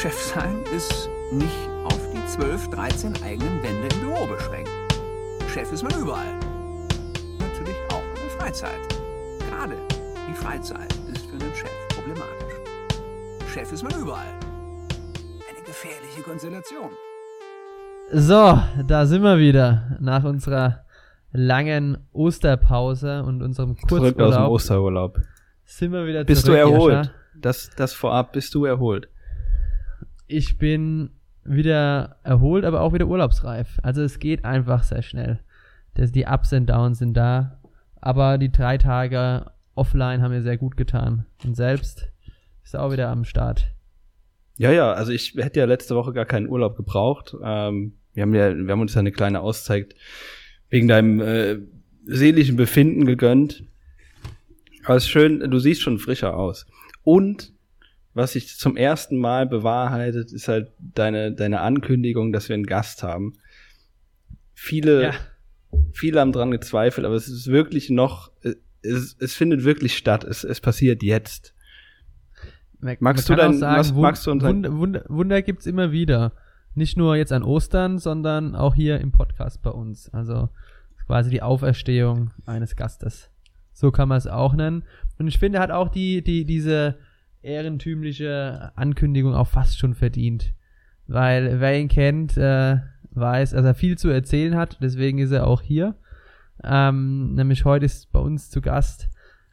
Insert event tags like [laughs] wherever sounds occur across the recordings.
Chef sein ist nicht auf die 12, 13 eigenen Wände im Büro beschränkt. Chef ist man überall. Natürlich auch in der Freizeit. Gerade die Freizeit ist für einen Chef problematisch. Chef ist man überall. Eine gefährliche Konstellation. So, da sind wir wieder nach unserer langen Osterpause und unserem Kurzurlaub. Zurück aus dem Osterurlaub. Sind wir wieder Bist zurück, du erholt? Jascha. Das, das vorab, bist du erholt? Ich bin wieder erholt, aber auch wieder urlaubsreif. Also es geht einfach sehr schnell. Das, die Ups und Downs sind da. Aber die drei Tage offline haben mir sehr gut getan. Und selbst ist auch wieder am Start. Ja, ja, also ich hätte ja letzte Woche gar keinen Urlaub gebraucht. Ähm, wir haben ja, wir haben uns ja eine kleine Auszeit wegen deinem äh, seelischen Befinden gegönnt. Aber es ist schön, du siehst schon frischer aus. Und was sich zum ersten Mal bewahrheitet, ist halt deine, deine Ankündigung, dass wir einen Gast haben. Viele, Ja. viele haben dran gezweifelt, aber es ist wirklich noch, äh, es, es findet wirklich statt. Es, es passiert jetzt. Magst du dein- auch sagen, was magst du unter- Wunder, Wunder, Wunder gibt's immer wieder. Nicht nur jetzt an Ostern, sondern auch hier im Podcast bei uns. Also quasi die Auferstehung eines Gastes. So kann man es auch nennen. Und ich finde, er hat auch die, die, diese ehrentümliche Ankündigung auch fast schon verdient. Weil wer ihn kennt, äh, weiß, dass er viel zu erzählen hat. Deswegen ist er auch hier. Ähm, nämlich heute ist bei uns zu Gast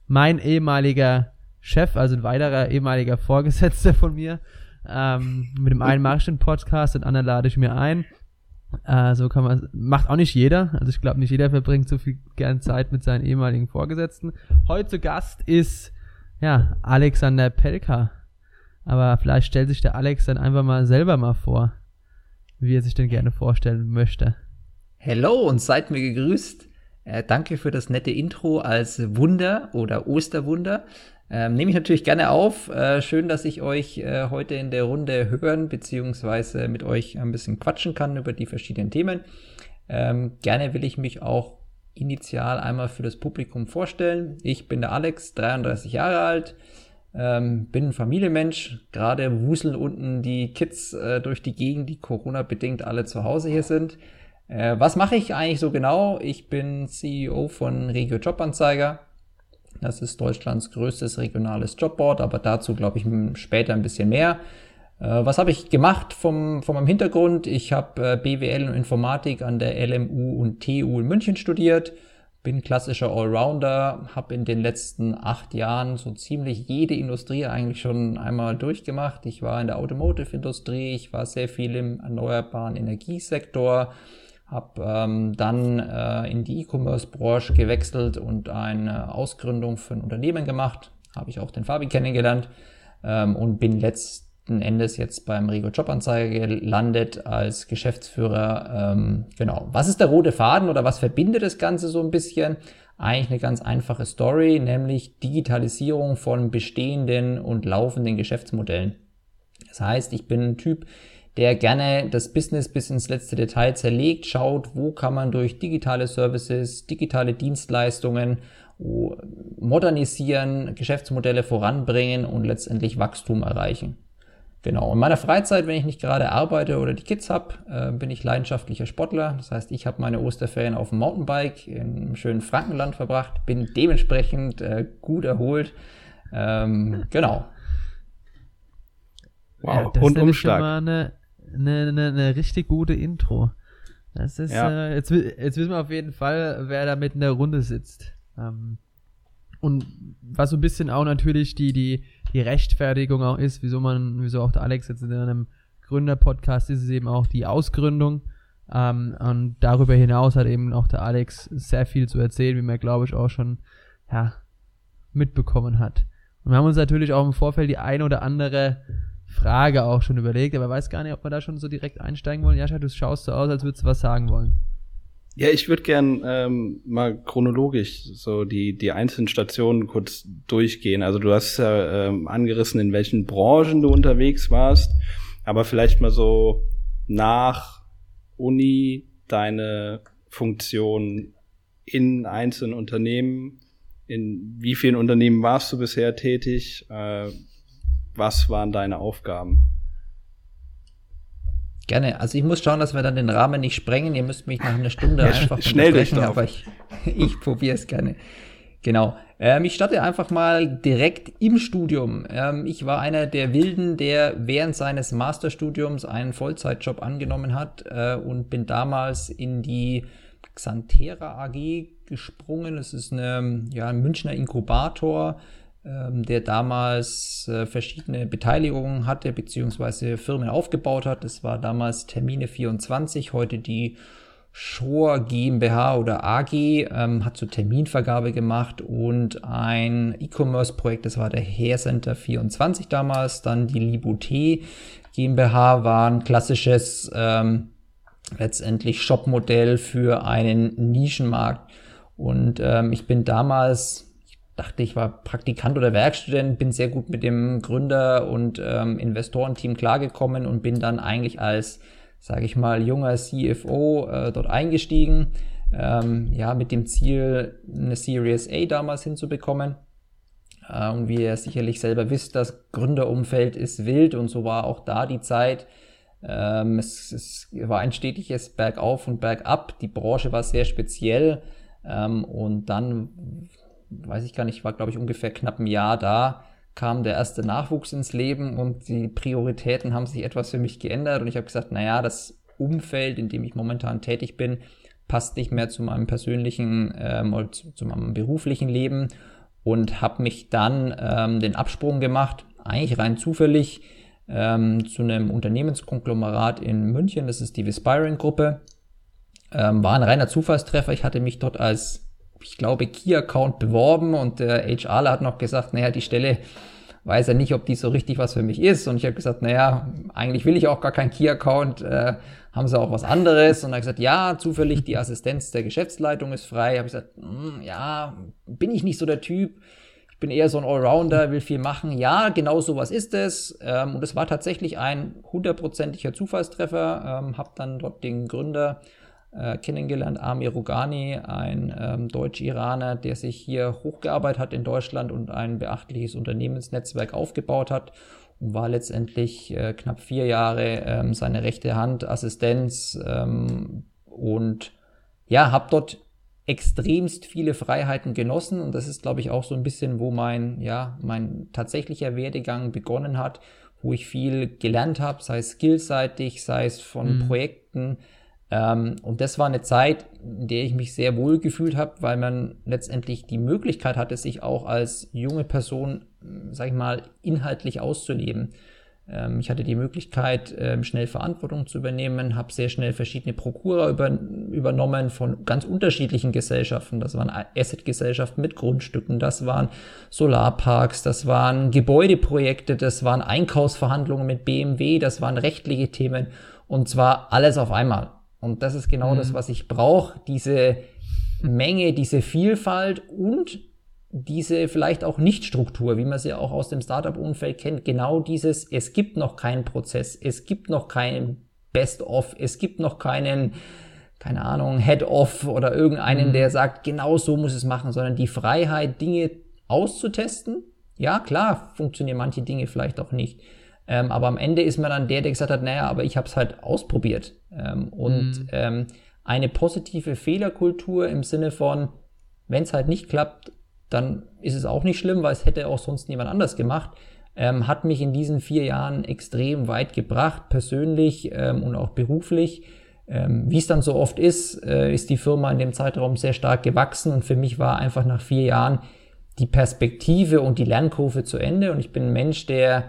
mein ehemaliger Chef, also ein weiterer ehemaliger Vorgesetzter von mir. Ähm, mit dem einen mache ich den Podcast, den anderen lade ich mir ein. Äh, so kann man, macht auch nicht jeder. Also ich glaube, nicht jeder verbringt so viel gern Zeit mit seinen ehemaligen Vorgesetzten. Heute zu Gast ist, ja, Alexander Pelka. Aber vielleicht stellt sich der Alex dann einfach mal selber mal vor, wie er sich denn gerne vorstellen möchte. Hello und seid mir gegrüßt. Äh, danke für das nette Intro als Wunder oder Osterwunder. Ähm, nehme ich natürlich gerne auf. Äh, schön, dass ich euch äh, heute in der Runde hören bzw. mit euch ein bisschen quatschen kann über die verschiedenen Themen. Ähm, gerne will ich mich auch initial einmal für das Publikum vorstellen. Ich bin der Alex, 33 Jahre alt, ähm, bin ein Familienmensch. Gerade wuseln unten die Kids äh, durch die Gegend, die Corona-bedingt alle zu Hause hier sind. Äh, was mache ich eigentlich so genau? Ich bin CEO von Regio Jobanzeiger. Das ist Deutschlands größtes regionales Jobboard, aber dazu glaube ich später ein bisschen mehr. Äh, was habe ich gemacht vom, von meinem Hintergrund? Ich habe äh, BWL und Informatik an der LMU und TU in München studiert, bin klassischer Allrounder, habe in den letzten acht Jahren so ziemlich jede Industrie eigentlich schon einmal durchgemacht. Ich war in der Automotive-Industrie, ich war sehr viel im erneuerbaren Energiesektor, habe ähm, dann äh, in die E-Commerce-Branche gewechselt und eine Ausgründung für ein Unternehmen gemacht. Habe ich auch den Fabi kennengelernt ähm, und bin letzten Endes jetzt beim Rigo Jobanzeiger gelandet als Geschäftsführer. Ähm, genau. Was ist der rote Faden oder was verbindet das Ganze so ein bisschen? Eigentlich eine ganz einfache Story, nämlich Digitalisierung von bestehenden und laufenden Geschäftsmodellen. Das heißt, ich bin ein Typ, der gerne das Business bis ins letzte Detail zerlegt, schaut, wo kann man durch digitale Services, digitale Dienstleistungen modernisieren, Geschäftsmodelle voranbringen und letztendlich Wachstum erreichen. Genau. In meiner Freizeit, wenn ich nicht gerade arbeite oder die Kids habe, äh, bin ich leidenschaftlicher Sportler. Das heißt, ich habe meine Osterferien auf dem Mountainbike im schönen Frankenland verbracht, bin dementsprechend äh, gut erholt. Ähm, genau. Wow, Ja, das ist nämlich schon Rundumschlag. mal eine, eine, eine, eine richtig gute Intro. Das ist, Ja. äh, jetzt, jetzt wissen wir auf jeden Fall, wer da mit in der Runde sitzt. Ähm, und was so ein bisschen auch natürlich die, die, die Rechtfertigung auch ist, wieso man, wieso auch der Alex jetzt in einem Gründer-Podcast ist, ist eben auch die Ausgründung. Ähm, und darüber hinaus hat eben auch der Alex sehr viel zu erzählen, wie man, glaube ich, auch schon, ja, mitbekommen hat. Und wir haben uns natürlich auch im Vorfeld die eine oder andere Frage auch schon überlegt, aber weiß gar nicht, ob wir da schon so direkt einsteigen wollen. Jascha, du schaust so aus, als würdest du was sagen wollen. Ja, ich würde gern ähm, mal chronologisch so die, die einzelnen Stationen kurz durchgehen. Also du hast ja ähm, angerissen, in welchen Branchen du unterwegs warst, aber vielleicht mal so nach Uni deine Funktion in einzelnen Unternehmen. In wie vielen Unternehmen warst du bisher tätig? Äh, was waren deine Aufgaben? Gerne. Also ich muss schauen, dass wir dann den Rahmen nicht sprengen. Ihr müsst mich nach einer Stunde Ja, einfach schnell unterbrechen, durchlaufen. aber ich, [laughs] ich probiere es gerne. Genau. Ähm, ich starte einfach mal direkt im Studium. Ähm, ich war einer der Wilden, der während seines Masterstudiums einen Vollzeitjob angenommen hat äh, und bin damals in die Xanthera AG gesprungen. Es ist eine, ja, ein Münchner Inkubator, der damals äh, verschiedene Beteiligungen hatte, beziehungsweise Firmen aufgebaut hat. Das war damals Termine 24, heute die Schor GmbH oder AG, ähm, hat zur Terminvergabe gemacht und ein E-Commerce-Projekt, das war der Haircenter 24 damals, dann die Libouté GmbH war ein klassisches ähm, letztendlich Shop-Modell für einen Nischenmarkt. Und ähm, ich bin damals, dachte, ich war Praktikant oder Werkstudent, bin sehr gut mit dem Gründer und ähm, Investorenteam klargekommen und bin dann eigentlich als, sage ich mal, junger CFO äh, dort eingestiegen. Ähm, ja, mit dem Ziel, eine Series A damals hinzubekommen. Äh, und wie ihr sicherlich selber wisst, das Gründerumfeld ist wild und so war auch da die Zeit. Ähm, es, es war ein stetiges Bergauf und Bergab. Die Branche war sehr speziell. Ähm, und dann, weiß ich gar nicht, war glaube ich ungefähr knapp ein Jahr da, kam der erste Nachwuchs ins Leben und die Prioritäten haben sich etwas für mich geändert. Und ich habe gesagt, naja, das Umfeld, in dem ich momentan tätig bin, passt nicht mehr zu meinem persönlichen ähm, zu, zu meinem beruflichen Leben und habe mich dann ähm, den Absprung gemacht, eigentlich rein zufällig, ähm, zu einem Unternehmenskonglomerat in München. Das ist die Vispiring Gruppe. Ähm, war ein reiner Zufallstreffer. Ich hatte mich dort als, ich glaube, Key-Account beworben und der HRler hat noch gesagt, naja, die Stelle weiß er nicht, ob die so richtig was für mich ist. Und ich habe gesagt, naja, eigentlich will ich auch gar keinen Key-Account. Äh, haben sie auch was anderes? Und er hat gesagt, ja, zufällig die Assistenz der Geschäftsleitung ist frei. Habe ich gesagt, hm, ja, bin ich nicht so der Typ. Ich bin eher so ein Allrounder, will viel machen. Ja, genau sowas ist es. Ähm, und es war tatsächlich ein hundertprozentiger Zufallstreffer. Ähm, habe dann dort den Gründer äh, kennengelernt, Amir Rugani, ein ähm, Deutsch-Iraner, der sich hier hochgearbeitet hat in Deutschland und ein beachtliches Unternehmensnetzwerk aufgebaut hat und war letztendlich äh, knapp vier Jahre ähm, seine rechte Hand, Assistenz ähm, und ja, habe dort extremst viele Freiheiten genossen und das ist, glaube ich, auch so ein bisschen, wo mein, ja, mein tatsächlicher Werdegang begonnen hat, wo ich viel gelernt habe, sei es skillseitig, sei es von Mhm. Projekten. Ähm, und das war eine Zeit, in der ich mich sehr wohl gefühlt habe, weil man letztendlich die Möglichkeit hatte, sich auch als junge Person, mh, sag ich mal, inhaltlich auszuleben. Ähm, ich hatte die Möglichkeit, ähm, schnell Verantwortung zu übernehmen, habe sehr schnell verschiedene Prokura über, übernommen von ganz unterschiedlichen Gesellschaften. Das waren Asset-Gesellschaften mit Grundstücken, das waren Solarparks, das waren Gebäudeprojekte, das waren Einkaufsverhandlungen mit BMW, das waren rechtliche Themen und zwar alles auf einmal. Und das ist genau Mhm. das, was ich brauche, diese Menge, diese Vielfalt und diese vielleicht auch Nicht-Struktur, wie man sie auch aus dem Startup-Umfeld kennt, genau dieses, es gibt noch keinen Prozess, es gibt noch keinen Best-of, es gibt noch keinen, keine Ahnung, Head-Off oder irgendeinen, Mhm. der sagt, genau so muss es machen, sondern die Freiheit, Dinge auszutesten. Ja, klar, funktionieren manche Dinge vielleicht auch nicht. Ähm, aber am Ende ist man dann der, der gesagt hat, naja, aber ich habe es halt ausprobiert. Ähm, und Mhm. ähm, eine positive Fehlerkultur im Sinne von, wenn es halt nicht klappt, dann ist es auch nicht schlimm, weil es hätte auch sonst niemand anders gemacht. Ähm, hat mich in diesen vier Jahren extrem weit gebracht, persönlich ähm, und auch beruflich. Ähm, Wie es dann so oft ist, äh, ist die Firma in dem Zeitraum sehr stark gewachsen und für mich war einfach nach vier Jahren die Perspektive und die Lernkurve zu Ende und ich bin ein Mensch, der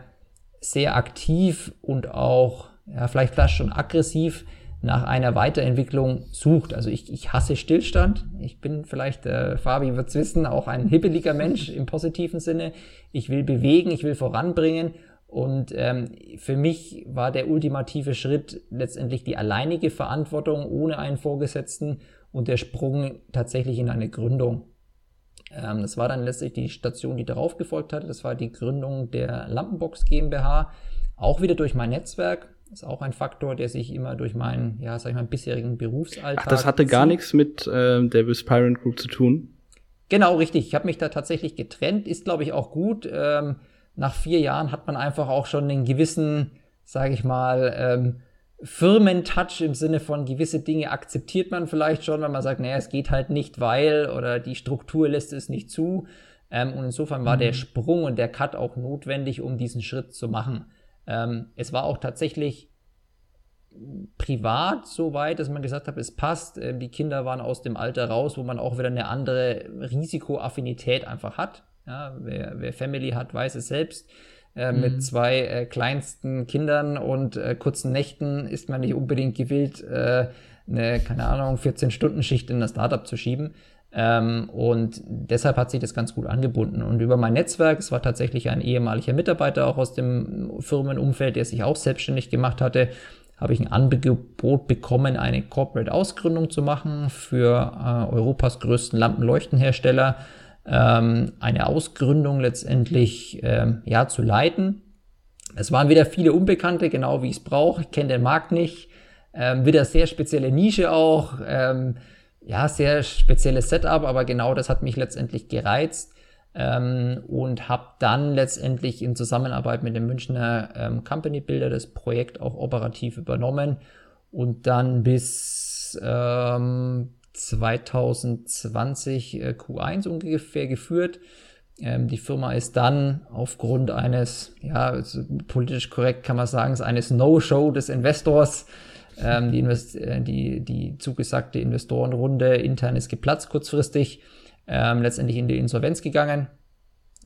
sehr aktiv und auch, ja, vielleicht fast schon aggressiv nach einer Weiterentwicklung sucht. Also ich, ich hasse Stillstand. Ich bin vielleicht, äh, Fabi wird's wissen, auch ein hibbeliger Mensch [laughs] im positiven Sinne. Ich will bewegen, ich will voranbringen. Und ähm, für mich war der ultimative Schritt letztendlich die alleinige Verantwortung ohne einen Vorgesetzten und der Sprung tatsächlich in eine Gründung. Ähm, das war dann letztlich die Station, die darauf gefolgt hatte. Das war die Gründung der Lampenbox GmbH. Auch wieder durch mein Netzwerk. Das ist auch ein Faktor, der sich immer durch meinen, ja, sag ich mal, bisherigen Berufsalltag. Ach, das hatte gar zieht. nichts mit äh, der Vispirant Group zu tun. Genau, richtig. Ich habe mich da tatsächlich getrennt. Ist, glaube ich, auch gut. Ähm, nach vier Jahren hat man einfach auch schon einen gewissen, sage ich mal, ähm, Firmentouch im Sinne von gewisse Dinge akzeptiert man vielleicht schon, wenn man sagt, naja, es geht halt nicht, weil oder die Struktur lässt es nicht zu. Ähm, und insofern war mhm. der Sprung und der Cut auch notwendig, um diesen Schritt zu machen. Ähm, es war auch tatsächlich privat so weit, dass man gesagt hat, es passt. Ähm, die Kinder waren aus dem Alter raus, wo man auch wieder eine andere Risikoaffinität einfach hat. Ja, wer, wer Family hat, weiß es selbst. Äh, mhm. Mit zwei äh, kleinsten Kindern und äh, kurzen Nächten ist man nicht unbedingt gewillt, äh, eine, keine Ahnung, 14-Stunden-Schicht in das Startup zu schieben. Ähm, und deshalb hat sich das ganz gut angebunden. Und über mein Netzwerk, es war tatsächlich ein ehemaliger Mitarbeiter auch aus dem Firmenumfeld, der sich auch selbstständig gemacht hatte, habe ich ein Angebot bekommen, eine Corporate-Ausgründung zu machen für äh, Europas größten Lampenleuchtenhersteller, ähm, eine Ausgründung letztendlich ähm, ja zu leiten. Es waren wieder viele Unbekannte, genau wie ich es brauche. Ich kenne den Markt nicht. Ähm, wieder sehr spezielle Nische auch. Ähm, ja, sehr spezielles Setup, aber genau das hat mich letztendlich gereizt ähm, und habe dann letztendlich in Zusammenarbeit mit dem Münchner ähm, Company Builder das Projekt auch operativ übernommen und dann bis ähm, 2020 äh, Q1 ungefähr geführt. Ähm, die Firma ist dann aufgrund eines, ja, politisch korrekt kann man sagen, eines No-Show des Investors ähm, die, Invest äh, die, die zugesagte Investorenrunde intern ist geplatzt kurzfristig, ähm, letztendlich in die Insolvenz gegangen.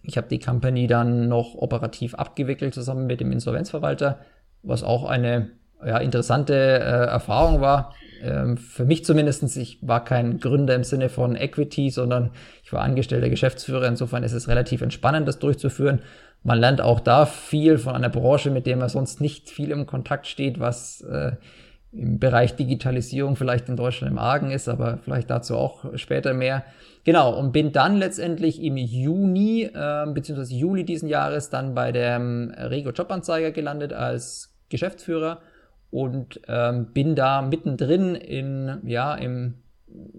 Ich habe die Company dann noch operativ abgewickelt zusammen mit dem Insolvenzverwalter, was auch eine ja, interessante äh, Erfahrung war. Ähm, für mich zumindestens. ich war kein Gründer im Sinne von Equity, sondern ich war angestellter Geschäftsführer. Insofern ist es relativ entspannend, das durchzuführen. Man lernt auch da viel von einer Branche, mit der man sonst nicht viel im Kontakt steht, was äh, im Bereich Digitalisierung vielleicht in Deutschland im Argen ist, aber vielleicht dazu auch später mehr. Genau, und bin dann letztendlich im Juni äh, bzw. Juli diesen Jahres dann bei der ähm, Rego Jobanzeiger gelandet als Geschäftsführer und ähm, bin da mittendrin in, ja, im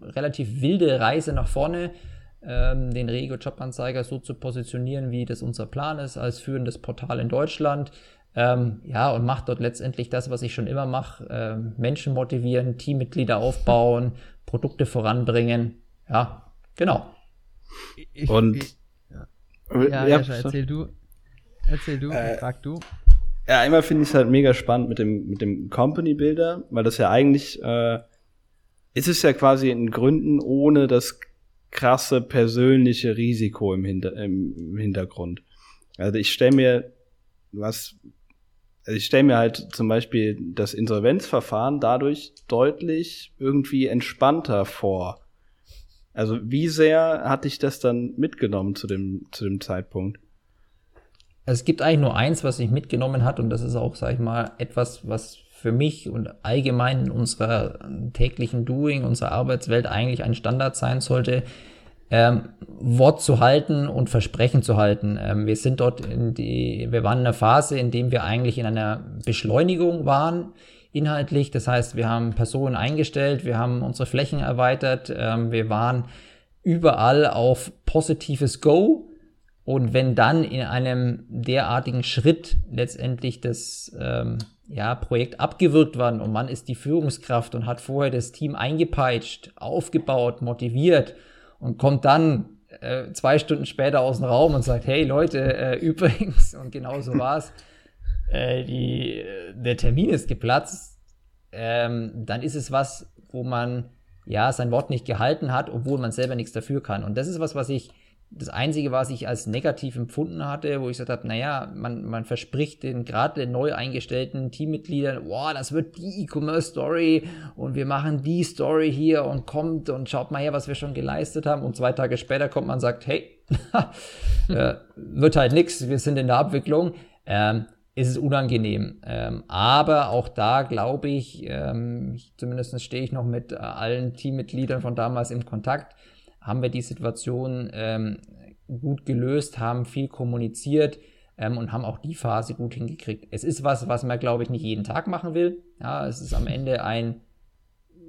relativ wilde Reise nach vorne, ähm, den Rego Jobanzeiger so zu positionieren, wie das unser Plan ist, als führendes Portal in Deutschland, ähm, ja, und macht dort letztendlich das, was ich schon immer mache. Ähm, Menschen motivieren, Teammitglieder aufbauen, [laughs] Produkte voranbringen. Ja, genau. Ich, und ich, ja, ja, ja erzähl du. Erzähl du, äh, frag du. Ja, einmal finde ich es halt mega spannend mit dem, mit dem Company Builder, weil das ja eigentlich, äh, ist es ja quasi in Gründen ohne das krasse persönliche Risiko im, Hinter im Hintergrund. Also ich stelle mir was also ich stelle mir halt zum Beispiel das Insolvenzverfahren dadurch deutlich irgendwie entspannter vor. Also wie sehr hatte ich das dann mitgenommen zu dem, zu dem Zeitpunkt? Es gibt eigentlich nur eins, was sich mitgenommen hat und das ist auch, sag ich mal, etwas, was für mich und allgemein in unserer täglichen Doing, unserer Arbeitswelt eigentlich ein Standard sein sollte ähm, Wort zu halten und Versprechen zu halten. Ähm, wir sind dort in die, wir waren in einer Phase, in dem wir eigentlich in einer Beschleunigung waren inhaltlich. Das heißt, wir haben Personen eingestellt, wir haben unsere Flächen erweitert, ähm, wir waren überall auf positives Go. Und wenn dann in einem derartigen Schritt letztendlich das ähm, ja, Projekt abgewirkt worden und man ist die Führungskraft und hat vorher das Team eingepeitscht, aufgebaut, motiviert und kommt dann äh, zwei Stunden später aus dem Raum und sagt, hey Leute, äh, [laughs] übrigens, und genau so war es, äh, der Termin ist geplatzt, ähm, dann ist es was, wo man ja sein Wort nicht gehalten hat, obwohl man selber nichts dafür kann. Und das ist was, was ich das Einzige, was ich als negativ empfunden hatte, wo ich gesagt habe, naja, man, man verspricht den gerade den neu eingestellten Teammitgliedern, wow, das wird die E-Commerce-Story und wir machen die Story hier und kommt und schaut mal her, was wir schon geleistet haben. Und zwei Tage später kommt man und sagt, hey, [laughs] äh, wird halt nix, wir sind in der Abwicklung. Ähm, ist es unangenehm. Ähm, aber auch da glaube ich, ähm, zumindest stehe ich noch mit äh, allen Teammitgliedern von damals im Kontakt, haben wir die Situation ähm, gut gelöst, haben viel kommuniziert ähm, und haben auch die Phase gut hingekriegt. Es ist was, was man, glaube ich, nicht jeden Tag machen will. Ja, es ist am Ende ein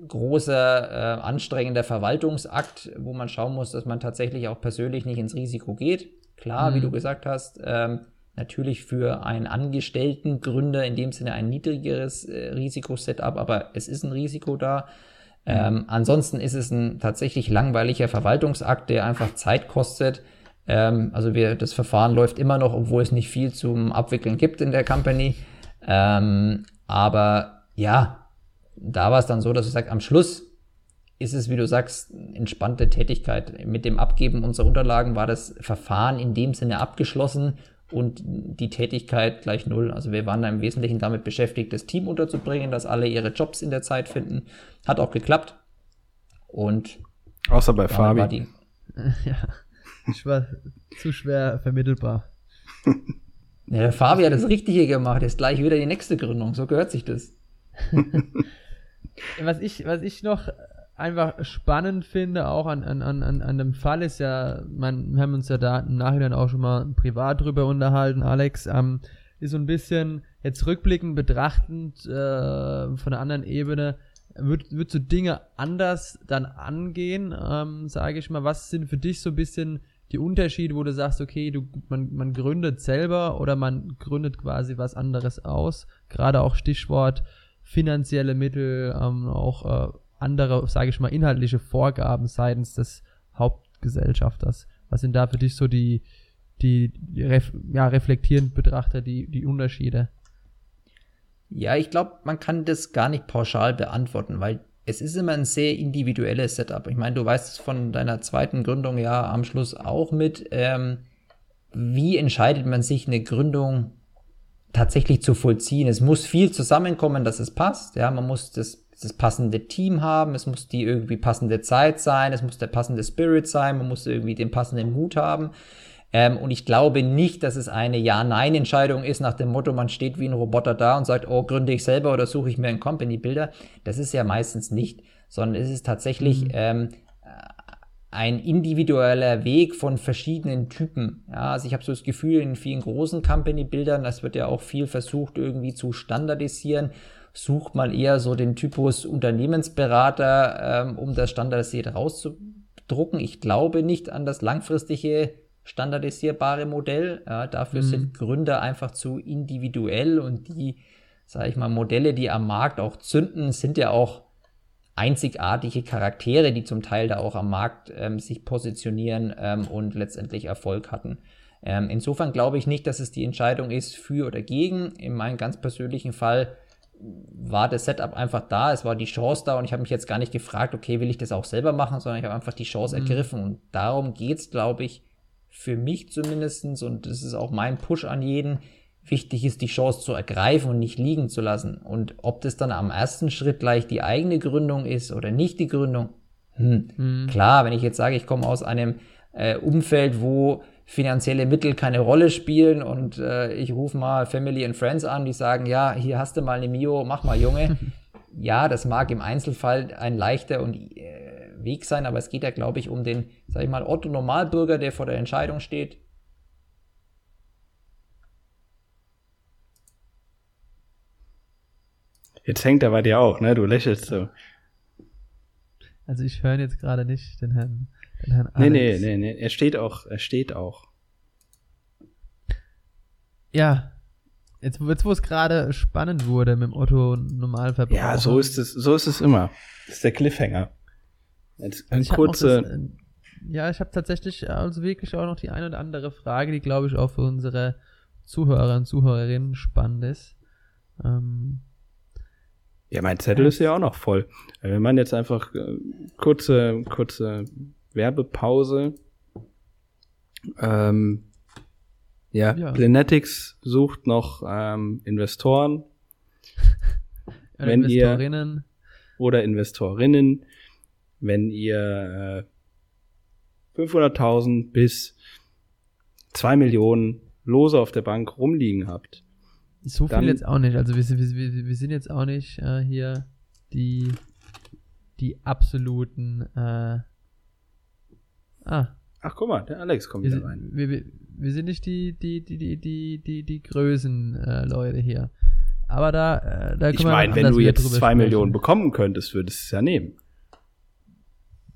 großer, äh, anstrengender Verwaltungsakt, wo man schauen muss, dass man tatsächlich auch persönlich nicht ins Risiko geht. Klar, mhm. wie du gesagt hast, ähm, natürlich für einen angestellten Gründer in dem Sinne ein niedrigeres äh, Risikosetup, aber es ist ein Risiko da. Ähm, ansonsten ist es ein tatsächlich langweiliger Verwaltungsakt, der einfach Zeit kostet. Ähm, also wir, das Verfahren läuft immer noch, obwohl es nicht viel zum Abwickeln gibt in der Company. Ähm, aber ja, da war es dann so, dass du sagst, am Schluss ist es, wie du sagst, entspannte Tätigkeit. Mit dem Abgeben unserer Unterlagen war das Verfahren in dem Sinne abgeschlossen und die Tätigkeit gleich null. Also wir waren da im Wesentlichen damit beschäftigt, das Team unterzubringen, dass alle ihre Jobs in der Zeit finden. Hat auch geklappt. Und außer bei Fabi. War die [laughs] ja, ich war zu schwer vermittelbar. Ja, der Fabi hat das Richtige gemacht, ist gleich wieder die nächste Gründung, so gehört sich das. [laughs] was, ich, was ich noch einfach spannend finde, auch an, an, an, an dem Fall ist ja, man, wir haben uns ja da im Nachhinein auch schon mal privat drüber unterhalten, Alex, ähm, ist so ein bisschen jetzt rückblickend betrachtend äh, von einer anderen Ebene, wird, wird so Dinge anders dann angehen, ähm, sage ich mal, was sind für dich so ein bisschen die Unterschiede, wo du sagst, okay, du, man, man gründet selber oder man gründet quasi was anderes aus, gerade auch Stichwort finanzielle Mittel, ähm, auch äh, andere, sage ich mal, inhaltliche Vorgaben seitens des Hauptgesellschafters? Was sind da für dich so die, die, ref, ja, reflektierend Betrachter, die, die Unterschiede? Ja, ich glaube, man kann das gar nicht pauschal beantworten, weil es ist immer ein sehr individuelles Setup. Ich meine, du weißt es von deiner zweiten Gründung ja am Schluss auch mit. Ähm, wie entscheidet man sich, eine Gründung tatsächlich zu vollziehen? Es muss viel zusammenkommen, dass es passt. Ja, man muss das das passende Team haben, es muss die irgendwie passende Zeit sein, es muss der passende Spirit sein, man muss irgendwie den passenden Mut haben. Ähm, und ich glaube nicht, dass es eine Ja-Nein-Entscheidung ist nach dem Motto, man steht wie ein Roboter da und sagt, oh, gründe ich selber oder suche ich mir einen Company-Builder. Das ist ja meistens nicht, sondern es ist tatsächlich mhm. ähm, ein individueller Weg von verschiedenen Typen. Ja, also ich habe so das Gefühl, in vielen großen Company-Bildern, das wird ja auch viel versucht irgendwie zu standardisieren sucht man eher so den Typus Unternehmensberater, ähm, um das standardisiert rauszudrucken. Ich glaube nicht an das langfristige standardisierbare Modell. Ja, dafür mhm. sind Gründer einfach zu individuell und die, sage ich mal, Modelle, die am Markt auch zünden, sind ja auch einzigartige Charaktere, die zum Teil da auch am Markt ähm, sich positionieren ähm, und letztendlich Erfolg hatten. Ähm, insofern glaube ich nicht, dass es die Entscheidung ist für oder gegen. In meinem ganz persönlichen Fall war das Setup einfach da, es war die Chance da und ich habe mich jetzt gar nicht gefragt, okay, will ich das auch selber machen, sondern ich habe einfach die Chance mhm. ergriffen und darum geht es, glaube ich, für mich zumindestens und das ist auch mein Push an jeden, wichtig ist, die Chance zu ergreifen und nicht liegen zu lassen. Und ob das dann am ersten Schritt gleich die eigene Gründung ist oder nicht die Gründung, hm, mhm. klar, wenn ich jetzt sage, ich komme aus einem äh, Umfeld, wo finanzielle Mittel keine Rolle spielen und äh, ich rufe mal Family and Friends an, die sagen, ja, hier hast du mal eine Mio, mach mal Junge. [laughs] ja, das mag im Einzelfall ein leichter und äh, Weg sein, aber es geht ja, glaube ich, um den, sag ich mal, Otto Normalbürger, der vor der Entscheidung steht. Jetzt hängt er bei dir auch, ne? Du lächelst so. Also ich höre jetzt gerade nicht den Herrn Herrn Nee, nee, nee, nee. Er steht auch, er steht auch. Ja. Jetzt, jetzt wo es gerade spannend wurde mit dem Otto Normalverbraucher. Ja, so ist es, so ist es immer. Das ist der Cliffhanger. Jetzt ein also kurze. Das, äh, ja, ich habe tatsächlich also wirklich auch noch die eine oder andere Frage, die glaube ich auch für unsere Zuhörer und Zuhörerinnen spannend ist. Ähm, ja, mein Zettel ist ja auch noch voll. Wenn man jetzt einfach äh, kurze, kurze Werbepause. Ähm, ja, ja, Planetics sucht noch ähm, Investoren. [laughs] Oder wenn Investorinnen. Ihr, oder Investorinnen. Wenn ihr äh, 500.000 bis 2 Millionen Lose auf der Bank rumliegen habt. So viel jetzt auch nicht. Also wir, wir, wir sind jetzt auch nicht äh, hier die, die absoluten äh, Ah. Ach, guck mal, der Alex kommt wir wieder sind, rein. Wir, wir, sind nicht die, die, die, die, die, die, die Größen-Leute äh, hier. Aber da, äh, da Ich meine, wenn du jetzt zwei sprechen. Millionen bekommen könntest, würdest du es ja nehmen.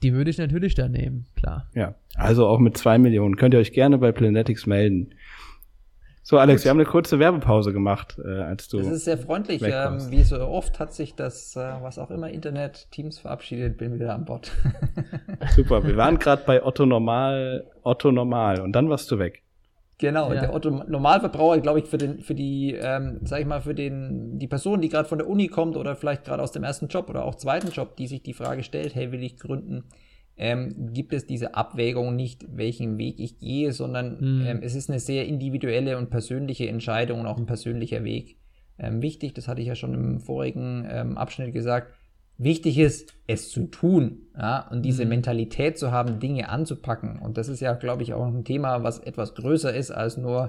Die würde ich natürlich da nehmen, klar. Ja, also auch mit zwei Millionen. Könnt ihr euch gerne bei Planetics melden. So, Alex, wir haben eine kurze Werbepause gemacht, äh, als du. Das ist sehr freundlich. Ähm, wie so oft hat sich das, äh, was auch immer, Internet, Teams verabschiedet, bin wieder an Bord. [laughs] Super, wir waren gerade bei Otto Normal, Otto Normal und dann warst du weg. Genau, Ja. der Otto Normalverbraucher, glaube ich, für den, für die, ähm, sag ich mal, für den, die Person, die gerade von der Uni kommt oder vielleicht gerade aus dem ersten Job oder auch zweiten Job, die sich die Frage stellt, hey, will ich gründen, ähm, gibt es diese Abwägung nicht, welchen Weg ich gehe, sondern Mhm. ähm, es ist eine sehr individuelle und persönliche Entscheidung und auch ein persönlicher Weg. Ähm, wichtig, das hatte ich ja schon im vorigen ähm, Abschnitt gesagt, wichtig ist, es zu tun, ja, und diese Mhm. Mentalität zu haben, Dinge anzupacken. Und das ist ja, glaube ich, auch ein Thema, was etwas größer ist als nur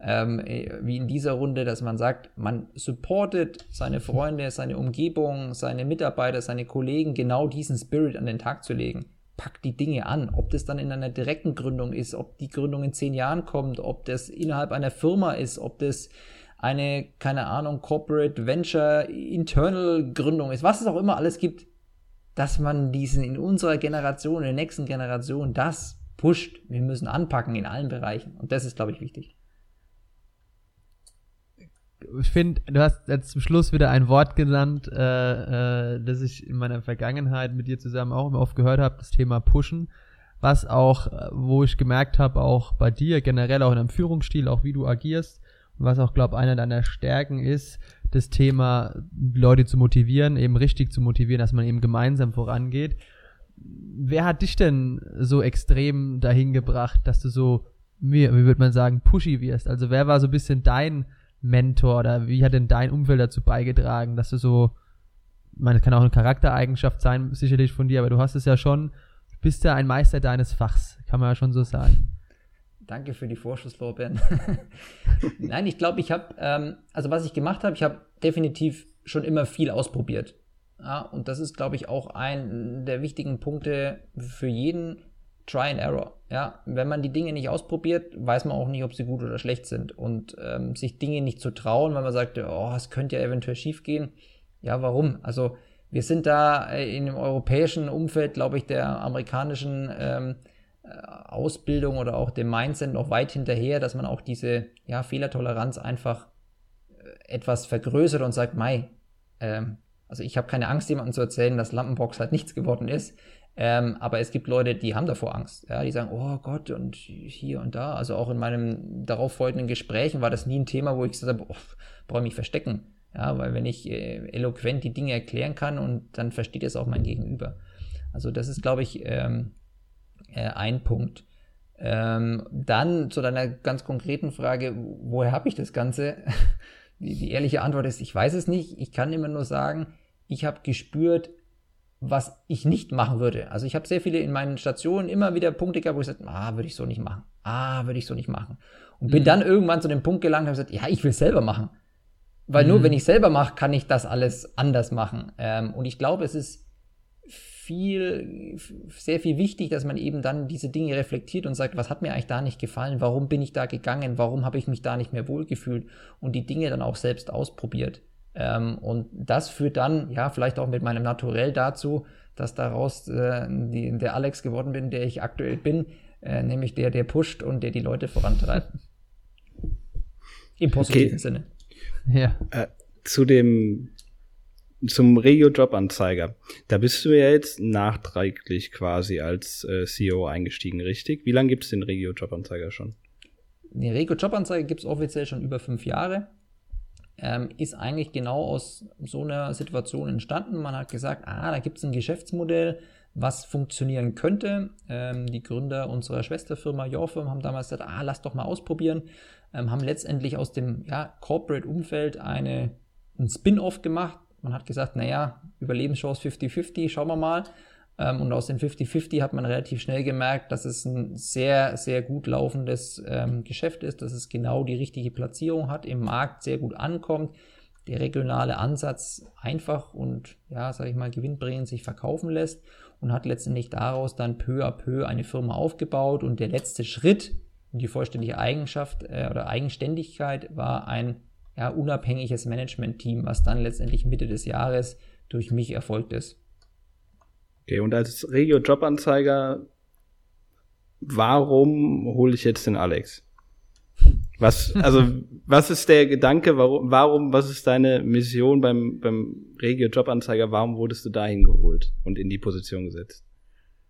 ähm, äh, wie in dieser Runde, dass man sagt, man supportet seine Freunde, seine Umgebung, seine Mitarbeiter, seine Kollegen, genau diesen Spirit an den Tag zu legen. Packt die Dinge an, ob das dann in einer direkten Gründung ist, ob die Gründung in zehn Jahren kommt, ob das innerhalb einer Firma ist, ob das eine, keine Ahnung, Corporate Venture Internal Gründung ist, was es auch immer alles gibt, dass man diesen in unserer Generation, in der nächsten Generation das pusht. Wir müssen anpacken in allen Bereichen. Und das ist, glaube ich, wichtig. Ich finde, du hast jetzt zum Schluss wieder ein Wort genannt, äh, äh, das ich in meiner Vergangenheit mit dir zusammen auch immer oft gehört habe, das Thema Pushen. Was auch, äh, wo ich gemerkt habe, auch bei dir, generell auch in deinem Führungsstil, auch wie du agierst, und was auch, glaube einer deiner Stärken ist, das Thema, Leute zu motivieren, eben richtig zu motivieren, dass man eben gemeinsam vorangeht. Wer hat dich denn so extrem dahin gebracht, dass du so, wie, wie würde man sagen, pushy wirst? Also wer war so ein bisschen dein Mentor oder wie hat denn dein Umfeld dazu beigetragen, dass du so, ich meine, das kann auch eine Charaktereigenschaft sein, sicherlich von dir, aber du hast es ja schon, bist ja ein Meister deines Fachs, kann man ja schon so sagen. Danke für die Vorschusslorbeeren. [laughs] Nein, ich glaube, ich habe, ähm, also was ich gemacht habe, ich habe definitiv schon immer viel ausprobiert. Ja, und das ist, glaube ich, auch ein der wichtigen Punkte für jeden Try and Error. Ja, wenn man die Dinge nicht ausprobiert, weiß man auch nicht, ob sie gut oder schlecht sind. Und ähm, sich Dinge nicht zu trauen, weil man sagt, oh, es könnte ja eventuell schief gehen. Ja, warum? Also wir sind da äh, in dem europäischen Umfeld, glaube ich, der amerikanischen ähm, äh, Ausbildung oder auch dem Mindset noch weit hinterher, dass man auch diese ja, Fehlertoleranz einfach äh, etwas vergrößert und sagt, Mai, ähm, also ich habe keine Angst, jemandem zu erzählen, dass Lampenbox halt nichts geworden ist. Ähm, aber es gibt Leute, die haben davor Angst. Ja, die sagen, oh Gott, und hier und da. Also auch in meinem darauf folgenden Gesprächen war das nie ein Thema, wo ich gesagt habe, oh, brauche ich mich verstecken. Ja, weil wenn ich äh, eloquent die Dinge erklären kann und dann versteht es auch mein Gegenüber. Also das ist, glaube ich, ähm, äh, ein Punkt. Ähm, dann zu deiner ganz konkreten Frage, woher habe ich das Ganze? [laughs] Die, die ehrliche Antwort ist, ich weiß es nicht. Ich kann immer nur sagen, ich habe gespürt, was ich nicht machen würde. Also ich habe sehr viele in meinen Stationen immer wieder Punkte gehabt, wo ich gesagt ah, würde ich so nicht machen. Ah, würde ich so nicht machen. Und bin Mhm. dann irgendwann zu dem Punkt gelangt und habe gesagt, ja, ich will es selber machen. Weil nur Mhm. wenn ich selber mache, kann ich das alles anders machen. Ähm, und ich glaube, es ist viel, sehr viel wichtig, dass man eben dann diese Dinge reflektiert und sagt, was hat mir eigentlich da nicht gefallen? Warum bin ich da gegangen? Warum habe ich mich da nicht mehr wohlgefühlt? Und die Dinge dann auch selbst ausprobiert. Ähm, und das führt dann, ja, vielleicht auch mit meinem Naturell dazu, dass daraus äh, die, der Alex geworden bin, der ich aktuell bin, äh, nämlich der, der pusht und der die Leute vorantreibt. [laughs] Im positiven Okay. Sinne. Ja. Äh, zu dem, zum Regio-Jobanzeiger. Da bist du ja jetzt nachträglich quasi als äh, CEO eingestiegen, richtig? Wie lange gibt es den Regio-Jobanzeiger schon? Die Rego Jobanzeige gibt es offiziell schon über fünf Jahre. Ähm, ist eigentlich genau aus so einer Situation entstanden. Man hat gesagt, ah, da gibt es ein Geschäftsmodell, was funktionieren könnte. Ähm, die Gründer unserer Schwesterfirma Yorfirm haben damals gesagt, ah, lass doch mal ausprobieren. Ähm, haben letztendlich aus dem ja, Corporate-Umfeld eine, ein Spin-off gemacht. Man hat gesagt, naja, Überlebenschance 50-50, schauen wir mal. Ähm, und aus den 50-50 hat man relativ schnell gemerkt, dass es ein sehr, sehr gut laufendes ähm, Geschäft ist, dass es genau die richtige Platzierung hat, im Markt sehr gut ankommt, der regionale Ansatz einfach und, ja, sage ich mal, gewinnbringend sich verkaufen lässt und hat letztendlich daraus dann peu à peu eine Firma aufgebaut. Und der letzte Schritt in die vollständige Eigenschaft äh, oder Eigenständigkeit war ein ja, unabhängiges Management-Team, was dann letztendlich Mitte des Jahres durch mich erfolgt ist. Okay, und als Regio-Jobanzeiger, warum hole ich jetzt den Alex? Was, also, [laughs] was ist der Gedanke, warum, warum, was ist deine Mission beim, beim Regio Jobanzeiger? Warum wurdest du dahin geholt und in die Position gesetzt?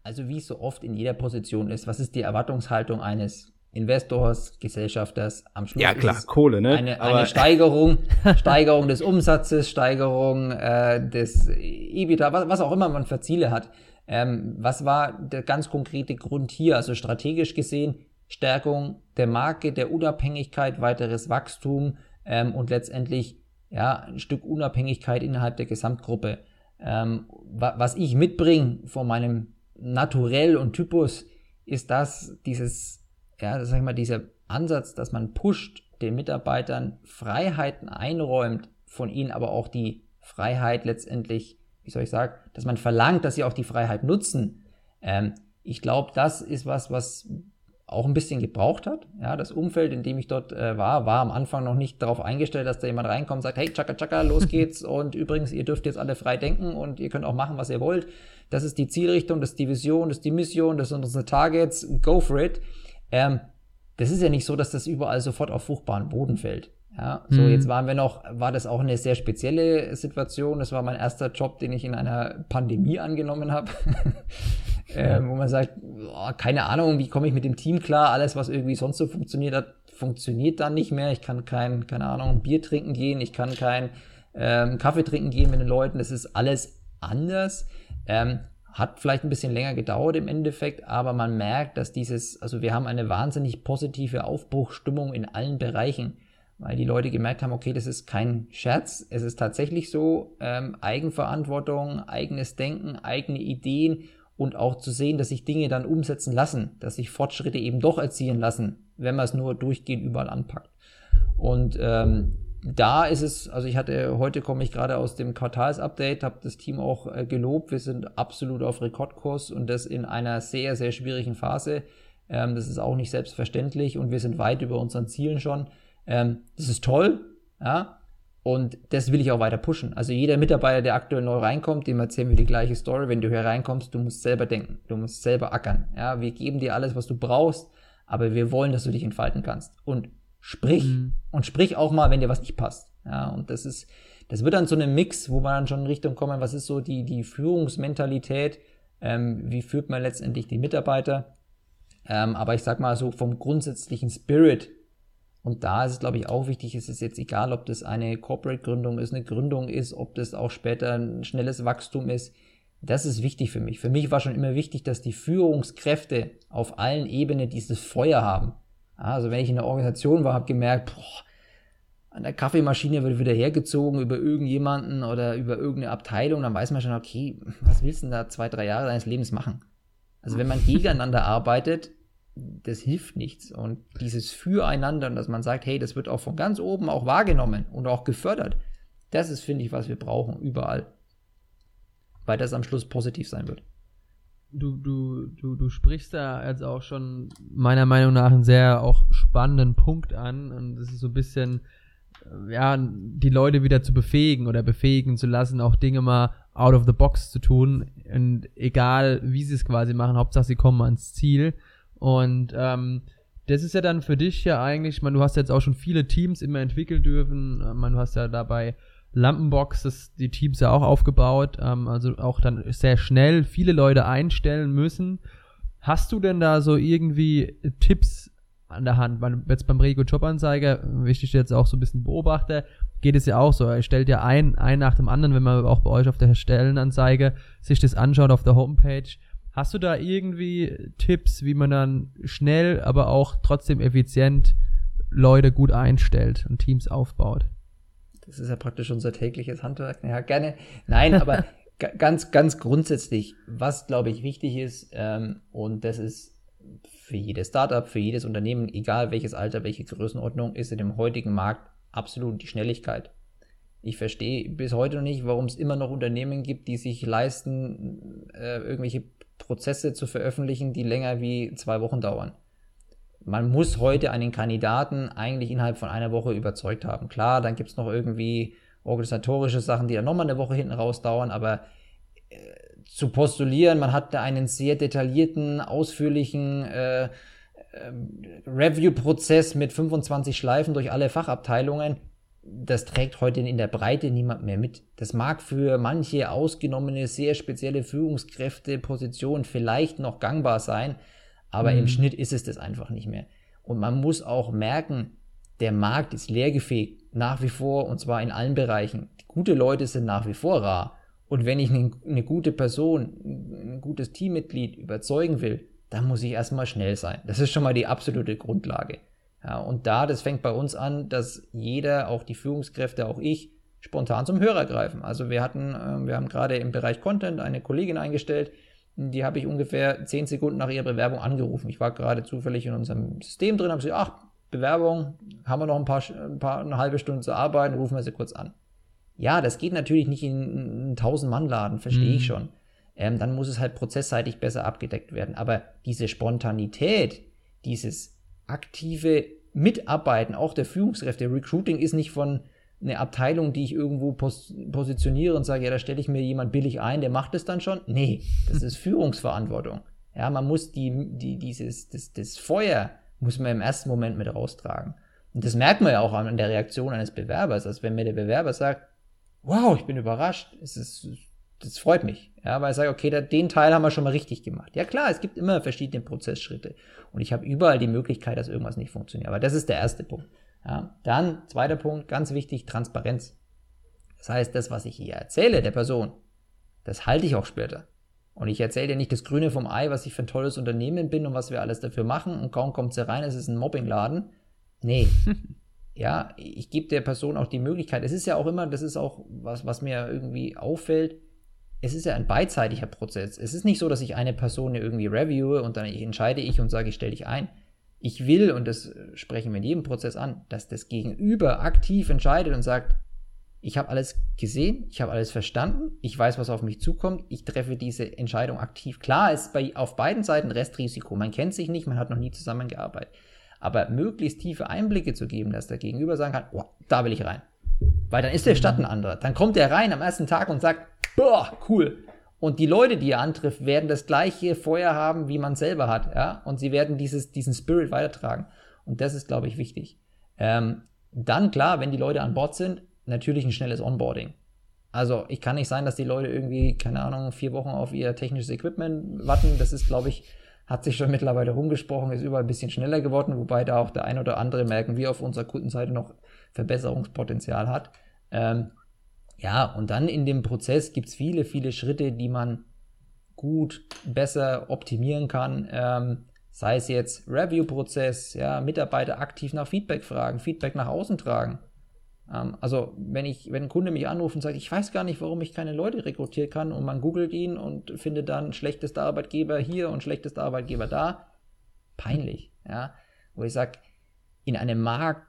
Also, wie es so oft in jeder Position ist, was ist die Erwartungshaltung eines Investors, Gesellschafters am Schluss? Ja, klar, Kohle, ne? Eine, eine Steigerung, [laughs] Steigerung des Umsatzes, Steigerung äh, des EBITDA, was, was auch immer man für Ziele hat. Ähm, was war der ganz konkrete Grund hier? Also strategisch gesehen, Stärkung der Marke, der Unabhängigkeit, weiteres Wachstum ähm, und letztendlich ja, ein Stück Unabhängigkeit innerhalb der Gesamtgruppe. Ähm, wa was ich mitbringe von meinem Naturell und Typus, ist das, dieses, ja, sag ich mal, dieser Ansatz, dass man pusht, den Mitarbeitern Freiheiten einräumt, von ihnen aber auch die Freiheit letztendlich, wie soll ich sagen, dass man verlangt, dass sie auch die Freiheit nutzen. Ähm, ich glaube, das ist was, was auch ein bisschen gebraucht hat. Ja, das Umfeld, in dem ich dort äh, war, war am Anfang noch nicht darauf eingestellt, dass da jemand reinkommt und sagt, hey, tschakka, tschakka, los geht's [laughs] und übrigens, ihr dürft jetzt alle frei denken und ihr könnt auch machen, was ihr wollt. Das ist die Zielrichtung, das ist die Vision, das ist die Mission, das sind unsere Targets, go for it. Ähm, das ist ja nicht so, dass das überall sofort auf fruchtbaren Boden fällt. Ja, so mhm. jetzt waren wir noch, war das auch eine sehr spezielle Situation. Das war mein erster Job, den ich in einer Pandemie angenommen habe. [laughs] äh, wo man sagt, oh, keine Ahnung, wie komme ich mit dem Team klar? Alles, was irgendwie sonst so funktioniert hat, funktioniert dann nicht mehr. Ich kann kein, keine Ahnung, Bier trinken gehen, ich kann kein ähm, Kaffee trinken gehen mit den Leuten. Das ist alles anders. Ähm, hat vielleicht ein bisschen länger gedauert im Endeffekt, aber man merkt, dass dieses, also wir haben eine wahnsinnig positive Aufbruchstimmung in allen Bereichen, weil die Leute gemerkt haben, okay, das ist kein Scherz, es ist tatsächlich so, ähm, Eigenverantwortung, eigenes Denken, eigene Ideen und auch zu sehen, dass sich Dinge dann umsetzen lassen, dass sich Fortschritte eben doch erzielen lassen, wenn man es nur durchgehend überall anpackt. Und ähm, da ist es, also ich hatte, heute komme ich gerade aus dem Quartalsupdate, habe das Team auch äh, gelobt. Wir sind absolut auf Rekordkurs und das in einer sehr, sehr schwierigen Phase. Ähm, das ist auch nicht selbstverständlich und wir sind weit über unseren Zielen schon. Ähm, das ist toll, ja. Und das will ich auch weiter pushen. Also jeder Mitarbeiter, der aktuell neu reinkommt, dem erzählen wir die gleiche Story. Wenn du hier reinkommst, du musst selber denken, du musst selber ackern. Ja, wir geben dir alles, was du brauchst, aber wir wollen, dass du dich entfalten kannst. Und sprich. Mhm. Und sprich auch mal, wenn dir was nicht passt. Ja, und das ist, das wird dann so ein Mix, wo man dann schon in Richtung kommen, was ist so die, die Führungsmentalität, ähm, wie führt man letztendlich die Mitarbeiter. Ähm, aber ich sag mal so vom grundsätzlichen Spirit, und da ist es, glaube ich, auch wichtig, es ist jetzt egal, ob das eine Corporate-Gründung ist, eine Gründung ist, ob das auch später ein schnelles Wachstum ist. Das ist wichtig für mich. Für mich war schon immer wichtig, dass die Führungskräfte auf allen Ebenen dieses Feuer haben. Also wenn ich in der Organisation war, habe gemerkt, boah, an der Kaffeemaschine wird wieder hergezogen über irgendjemanden oder über irgendeine Abteilung, dann weiß man schon, okay, was willst du denn da zwei, drei Jahre deines Lebens machen? Also wenn man [laughs] gegeneinander arbeitet, das hilft nichts. Und dieses Füreinander und dass man sagt, hey, das wird auch von ganz oben auch wahrgenommen und auch gefördert, das ist, finde ich, was wir brauchen überall. Weil das am Schluss positiv sein wird du, du, du, du sprichst da jetzt auch schon meiner Meinung nach einen sehr auch spannenden Punkt an. Und das ist so ein bisschen, äh, ja, die Leute wieder zu befähigen oder befähigen zu lassen, auch Dinge mal out of the box zu tun. Und egal, wie sie es quasi machen, Hauptsache sie kommen ans Ziel. Und ähm, das ist ja dann für dich ja eigentlich, man, du hast jetzt auch schon viele Teams immer entwickelt dürfen. Man, du hast ja dabei Lampenbox, das die Teams ja auch aufgebaut, ähm, also auch dann sehr schnell viele Leute einstellen müssen. Hast du denn da so irgendwie Tipps an der Hand? Weil jetzt beim Rego Jobanzeiger, wichtig jetzt auch so ein bisschen beobachte, geht es ja auch so. Er stellt ja ein, ein nach dem anderen, wenn man auch bei euch auf der Stellenanzeige sich das anschaut auf der Homepage. Hast du da irgendwie Tipps, wie man dann schnell, aber auch trotzdem effizient Leute gut einstellt und Teams aufbaut? Das ist ja praktisch unser tägliches Handwerk. Ja, gerne. Nein, aber [laughs] ganz, ganz grundsätzlich, was glaube ich wichtig ist, ähm, und das ist für jedes Startup, für jedes Unternehmen, egal welches Alter, welche Größenordnung, ist in dem heutigen Markt absolut die Schnelligkeit. Ich verstehe bis heute noch nicht, warum es immer noch Unternehmen gibt, die sich leisten, äh, irgendwelche Prozesse zu veröffentlichen, die länger wie zwei Wochen dauern man muss heute einen Kandidaten eigentlich innerhalb von einer Woche überzeugt haben. Klar, dann gibt es noch irgendwie organisatorische Sachen, die dann nochmal eine Woche hinten raus dauern, aber äh, zu postulieren, man hat da einen sehr detaillierten, ausführlichen äh, ähm, Review-Prozess mit 25 Schleifen durch alle Fachabteilungen, das trägt heute in der Breite niemand mehr mit. Das mag für manche ausgenommene, sehr spezielle Führungskräfte, Positionen vielleicht noch gangbar sein, aber mhm. im Schnitt ist es das einfach nicht mehr. Und man muss auch merken, der Markt ist leergefegt, nach wie vor, und zwar in allen Bereichen. Gute Leute sind nach wie vor rar. Und wenn ich eine, eine gute Person, ein gutes Teammitglied überzeugen will, dann muss ich erstmal schnell sein. Das ist schon mal die absolute Grundlage. Ja, und da, das fängt bei uns an, dass jeder, auch die Führungskräfte, auch ich, spontan zum Hörer greifen. Also wir hatten, äh, wir haben gerade im Bereich Content eine Kollegin eingestellt, die habe ich ungefähr zehn Sekunden nach ihrer Bewerbung angerufen. Ich war gerade zufällig in unserem System drin, habe gesagt, ach, Bewerbung, haben wir noch ein paar, ein paar, eine halbe Stunde zu arbeiten, rufen wir sie kurz an. Ja, das geht natürlich nicht in einen 1000-Mann-Laden, verstehe mhm. ich schon. Ähm, dann muss es halt prozessseitig besser abgedeckt werden. Aber diese Spontanität, dieses aktive Mitarbeiten, auch der Führungskräfte, Recruiting ist nicht von einer Abteilung, die ich irgendwo pos positioniere und sage, ja, da stelle ich mir jemand billig ein, der macht es dann schon. Nee, das [laughs] ist Führungsverantwortung. Ja, man muss die, die, dieses, das, das Feuer muss man im ersten Moment mit raustragen. Und das merkt man ja auch an der Reaktion eines Bewerbers. Also wenn mir der Bewerber sagt, wow, ich bin überrascht, es ist, das freut mich. Ja, weil ich sage, okay, da, den Teil haben wir schon mal richtig gemacht. Ja klar, es gibt immer verschiedene Prozessschritte. Und ich habe überall die Möglichkeit, dass irgendwas nicht funktioniert. Aber das ist der erste Punkt. Ja, dann, zweiter Punkt, ganz wichtig, Transparenz. Das heißt, das, was ich hier erzähle der Person, das halte ich auch später. Und ich erzähle dir nicht das Grüne vom Ei, was ich für ein tolles Unternehmen bin und was wir alles dafür machen und kaum kommt sie rein, es ist ein Mobbingladen. Nee. [laughs] ja, ich gebe der Person auch die Möglichkeit. Es ist ja auch immer, das ist auch was, was mir irgendwie auffällt. Es ist ja ein beidseitiger Prozess. Es ist nicht so, dass ich eine Person irgendwie reviewe und dann entscheide ich und sage, ich stelle dich ein. Ich will, und das sprechen wir in jedem Prozess an, dass das Gegenüber aktiv entscheidet und sagt, ich habe alles gesehen, ich habe alles verstanden, ich weiß, was auf mich zukommt, ich treffe diese Entscheidung aktiv. Klar ist bei, auf beiden Seiten Restrisiko, man kennt sich nicht, man hat noch nie zusammengearbeitet. Aber möglichst tiefe Einblicke zu geben, dass der Gegenüber sagen kann, oh, da will ich rein. Weil dann ist der Stadt ein anderer. Dann kommt er rein am ersten Tag und sagt, boah, cool. Und die Leute, die er antrifft, werden das gleiche Feuer haben, wie man selber hat. Ja? Und sie werden dieses, diesen Spirit weitertragen. Und das ist, glaube ich, wichtig. Ähm, dann, klar, wenn die Leute an Bord sind, natürlich ein schnelles Onboarding. Also ich kann nicht sein, dass die Leute irgendwie, keine Ahnung, vier Wochen auf ihr technisches Equipment warten. Das ist, glaube ich, hat sich schon [laughs] mittlerweile rumgesprochen, ist überall ein bisschen schneller geworden, wobei da auch der ein oder andere merken, wie auf unserer Kundenseite noch Verbesserungspotenzial hat. Ähm, ja, und dann in dem Prozess gibt es viele, viele Schritte, die man gut, besser optimieren kann. Ähm, sei es jetzt Review-Prozess, ja, Mitarbeiter aktiv nach Feedback fragen, Feedback nach außen tragen. Ähm, also wenn ich, wenn ein Kunde mich anruft und sagt, ich weiß gar nicht, warum ich keine Leute rekrutieren kann und man googelt ihn und findet dann schlechtester Arbeitgeber hier und schlechtester Arbeitgeber da, peinlich, ja. Wo ich sage, in einem Markt,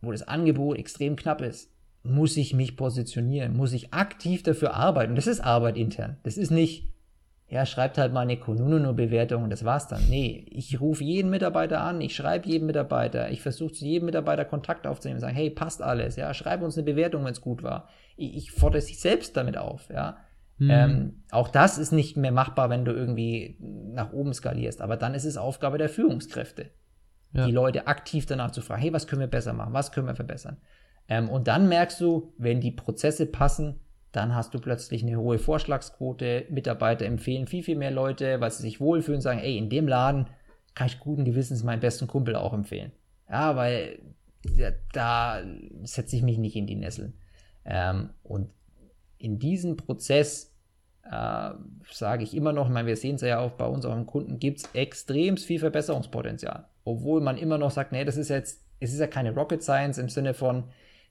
wo das Angebot extrem knapp ist, muss ich mich positionieren, muss ich aktiv dafür arbeiten. Das ist Arbeit intern. Das ist nicht, ja, schreibt halt mal eine Konuno-Bewertung und das war's dann. Nee, ich rufe jeden Mitarbeiter an, ich schreibe jedem Mitarbeiter, ich versuche zu jedem Mitarbeiter Kontakt aufzunehmen und sagen, hey, passt alles, ja, schreib uns eine Bewertung, wenn es gut war. Ich, ich fordere sich selbst damit auf, ja. Mhm. Ähm, auch das ist nicht mehr machbar, wenn du irgendwie nach oben skalierst, aber dann ist es Aufgabe der Führungskräfte, ja. die Leute aktiv danach zu fragen, hey, was können wir besser machen, was können wir verbessern. Ähm, und dann merkst du, wenn die Prozesse passen, dann hast du plötzlich eine hohe Vorschlagsquote. Mitarbeiter empfehlen viel, viel mehr Leute, weil sie sich wohlfühlen, sagen, ey, in dem Laden kann ich guten Gewissens meinen besten Kumpel auch empfehlen. Ja, weil ja, da setze ich mich nicht in die Nesseln. Ähm, und in diesem Prozess äh, sage ich immer noch, ich meine, wir sehen es ja auch bei unseren Kunden, gibt es extrem viel Verbesserungspotenzial. Obwohl man immer noch sagt, nee, das ist jetzt, es ist ja keine Rocket Science im Sinne von,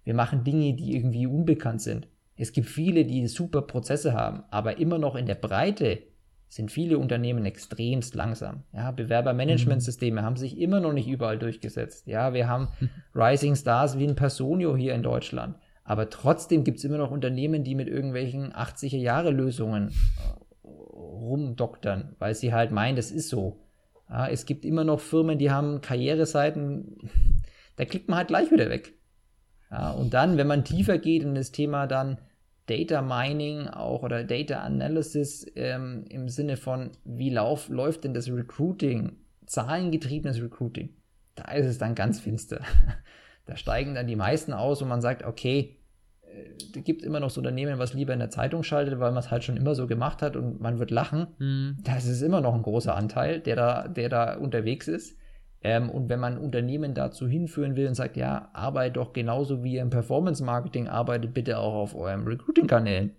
wir machen Dinge, die irgendwie unbekannt sind. Es gibt viele, die super Prozesse haben, aber immer noch in der Breite sind viele Unternehmen extremst langsam. Ja, Bewerbermanagementsysteme mhm. haben sich immer noch nicht überall durchgesetzt. Ja, wir haben [laughs] Rising Stars wie ein Personio hier in Deutschland. Aber trotzdem gibt es immer noch Unternehmen, die mit irgendwelchen 80er-Jahre-Lösungen äh, rumdoktern, weil sie halt meinen, das ist so. Ja, es gibt immer noch Firmen, die haben Karriereseiten, [laughs] da klickt man halt gleich wieder weg. Ja, und dann, wenn man tiefer geht in das Thema dann Data Mining auch oder Data Analysis ähm, im Sinne von, wie lauf, läuft denn das Recruiting zahlengetriebenes Recruiting, da ist es dann ganz finster. [laughs] Da steigen dann die meisten aus und man sagt, okay, da gibt immer noch so Unternehmen, was lieber in der Zeitung schaltet, weil man es halt schon immer so gemacht hat und man wird lachen. Mhm. Das ist immer noch ein großer Anteil, der da, der da unterwegs ist. Ähm, und wenn man Unternehmen dazu hinführen will und sagt, ja, arbeitet doch genauso wie ihr im Performance-Marketing arbeitet, bitte auch auf eurem Recruiting-Kanälen.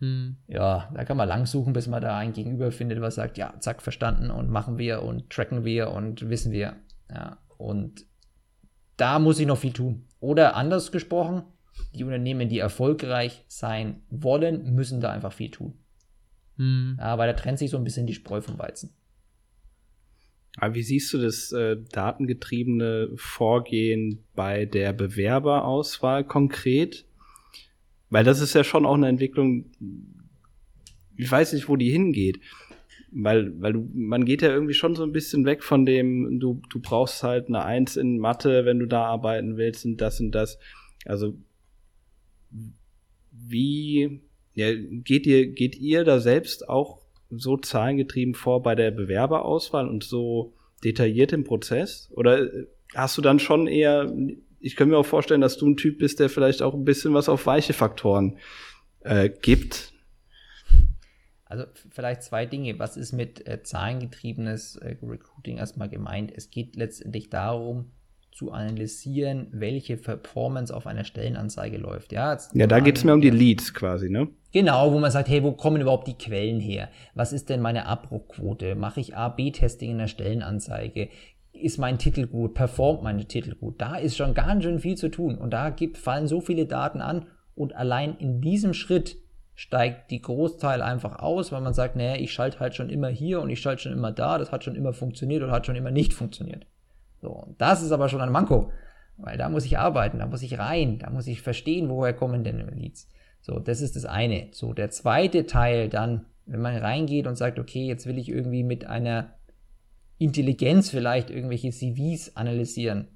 Mhm. Ja, da kann man lang suchen, bis man da ein Gegenüber findet, was sagt, ja, zack, verstanden und machen wir und tracken wir und wissen wir. Ja, und da muss ich noch viel tun. Oder anders gesprochen, die Unternehmen, die erfolgreich sein wollen, müssen da einfach viel tun. Mhm. Aber da trennt sich so ein bisschen die Spreu vom Weizen. Aber wie siehst du das äh, datengetriebene Vorgehen bei der Bewerberauswahl konkret? Weil das ist ja schon auch eine Entwicklung, ich weiß nicht, wo die hingeht. Weil, weil du, man geht ja irgendwie schon so ein bisschen weg von dem, du, du brauchst halt eine Eins in Mathe, wenn du da arbeiten willst und das und das. Also wie ja, geht ihr, geht ihr da selbst auch so zahlengetrieben vor bei der Bewerberauswahl und so detailliert im Prozess? Oder hast du dann schon eher, ich kann mir auch vorstellen, dass du ein Typ bist, der vielleicht auch ein bisschen was auf weiche Faktoren äh, gibt? Also vielleicht zwei Dinge. Was ist mit äh, zahlengetriebenes äh, Recruiting erstmal gemeint? Es geht letztendlich darum, zu analysieren, welche Performance auf einer Stellenanzeige läuft. Ja, ja da geht es mir um die Leads quasi, ne? Genau, wo man sagt, hey, wo kommen überhaupt die Quellen her? Was ist denn meine Abbruchquote? Mache ich A-B-Testing in der Stellenanzeige? Ist mein Titel gut? Performt mein Titel gut? Da ist schon ganz schön viel zu tun und da gibt, fallen so viele Daten an und allein in diesem Schritt steigt die Großteil einfach aus, weil man sagt, naja, ich schalte halt schon immer hier und ich schalte schon immer da, das hat schon immer funktioniert oder hat schon immer nicht funktioniert. So, das ist aber schon ein Manko, weil da muss ich arbeiten, da muss ich rein, da muss ich verstehen, woher kommen denn Leads. So, das ist das eine. So, der zweite Teil dann, wenn man reingeht und sagt, okay, jetzt will ich irgendwie mit einer Intelligenz vielleicht irgendwelche CVs analysieren.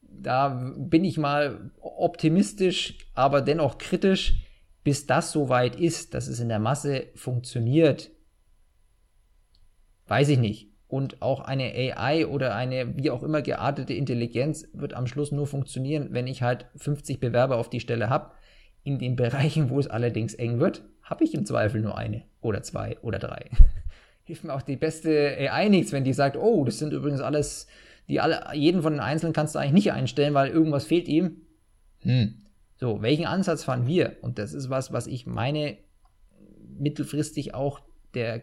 Da bin ich mal optimistisch, aber dennoch kritisch, bis das so weit ist, dass es in der Masse funktioniert. Weiß ich nicht und auch eine AI oder eine wie auch immer geartete Intelligenz wird am Schluss nur funktionieren, wenn ich halt 50 Bewerber auf die Stelle habe. In den Bereichen, wo es allerdings eng wird, habe ich im Zweifel nur eine oder zwei oder drei. [laughs] Hilft mir auch die beste AI nichts, wenn die sagt, oh, das sind übrigens alles, die alle, jeden von den Einzelnen kannst du eigentlich nicht einstellen, weil irgendwas fehlt ihm. Hm. So, welchen Ansatz fahren wir? Und das ist was, was ich meine, mittelfristig auch der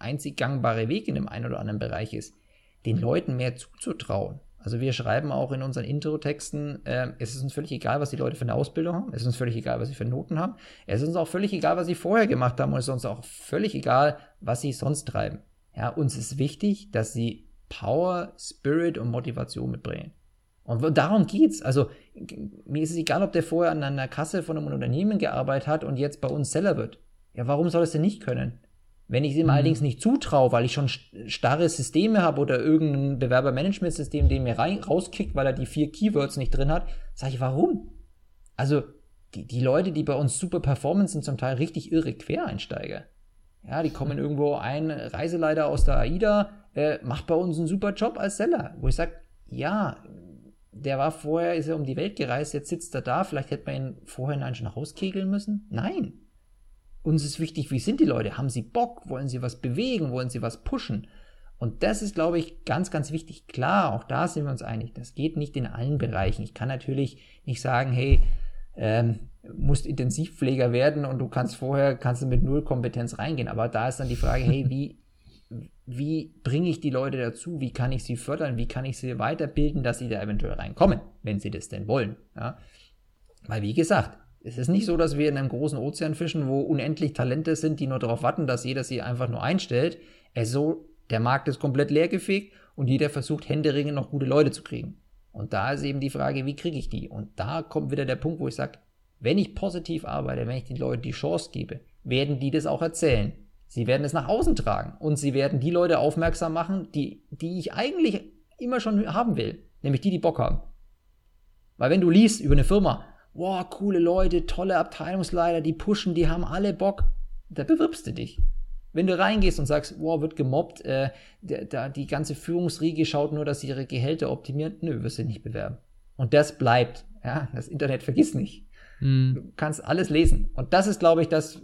einzig gangbare Weg in dem einen oder anderen Bereich ist, den Leuten mehr zuzutrauen. Also wir schreiben auch in unseren Intro-Texten, äh, es ist uns völlig egal, was die Leute für eine Ausbildung haben, es ist uns völlig egal, was sie für Noten haben, es ist uns auch völlig egal, was sie vorher gemacht haben und es ist uns auch völlig egal, was sie sonst treiben. Ja, uns ist wichtig, dass sie Power, Spirit und Motivation mitbringen. Und darum geht's. Also mir ist es egal, ob der vorher an einer Kasse von einem Unternehmen gearbeitet hat und jetzt bei uns Seller wird. Ja, warum soll es denn nicht können? Wenn ich es ihm mhm. allerdings nicht zutraue, weil ich schon starre Systeme habe oder irgendein Bewerbermanagementsystem, den mir rein, rauskickt, weil er die vier Keywords nicht drin hat, sage ich, warum? Also, die, die Leute, die bei uns super performen, sind zum Teil richtig irre Quereinsteiger. Ja, die kommen irgendwo ein Reiseleiter aus der AIDA, äh, macht bei uns einen super Job als Seller, wo ich sage, ja, der war vorher, ist er um die Welt gereist, jetzt sitzt er da, vielleicht hätte man ihn vorher schon rauskegeln müssen. Nein, uns ist wichtig, wie sind die Leute? Haben sie Bock? Wollen sie was bewegen? Wollen sie was pushen? Und das ist, glaube ich, ganz, ganz wichtig. Klar, auch da sind wir uns einig. Das geht nicht in allen Bereichen. Ich kann natürlich nicht sagen, hey, ähm, musst Intensivpfleger werden und du kannst vorher, kannst du mit null Kompetenz reingehen. Aber da ist dann die Frage, hey, wie, wie bringe ich die Leute dazu? Wie kann ich sie fördern? Wie kann ich sie weiterbilden, dass sie da eventuell reinkommen, wenn sie das denn wollen? Ja? Weil, wie gesagt, es ist nicht so, dass wir in einem großen Ozean fischen, wo unendlich Talente sind, die nur darauf warten, dass jeder sie einfach nur einstellt. Es so, der Markt ist komplett leergefegt und jeder versucht händeringend noch gute Leute zu kriegen. Und da ist eben die Frage, wie kriege ich die? Und da kommt wieder der Punkt, wo ich sage, wenn ich positiv arbeite, wenn ich den Leuten die Chance gebe, werden die das auch erzählen. Sie werden es nach außen tragen und sie werden die Leute aufmerksam machen, die, die ich eigentlich immer schon haben will, nämlich die, die Bock haben. Weil wenn du liest über eine Firma, wow, coole Leute, tolle Abteilungsleiter, die pushen, die haben alle Bock. Da bewirbst du dich. Wenn du reingehst und sagst, wow, wird gemobbt, äh, der, da die ganze Führungsriege schaut nur, dass sie ihre Gehälter optimieren, nö, wirst du nicht bewerben. Und das bleibt. Ja, das Internet vergiss nicht. Mhm. Du kannst alles lesen. Und das ist, glaube ich, das,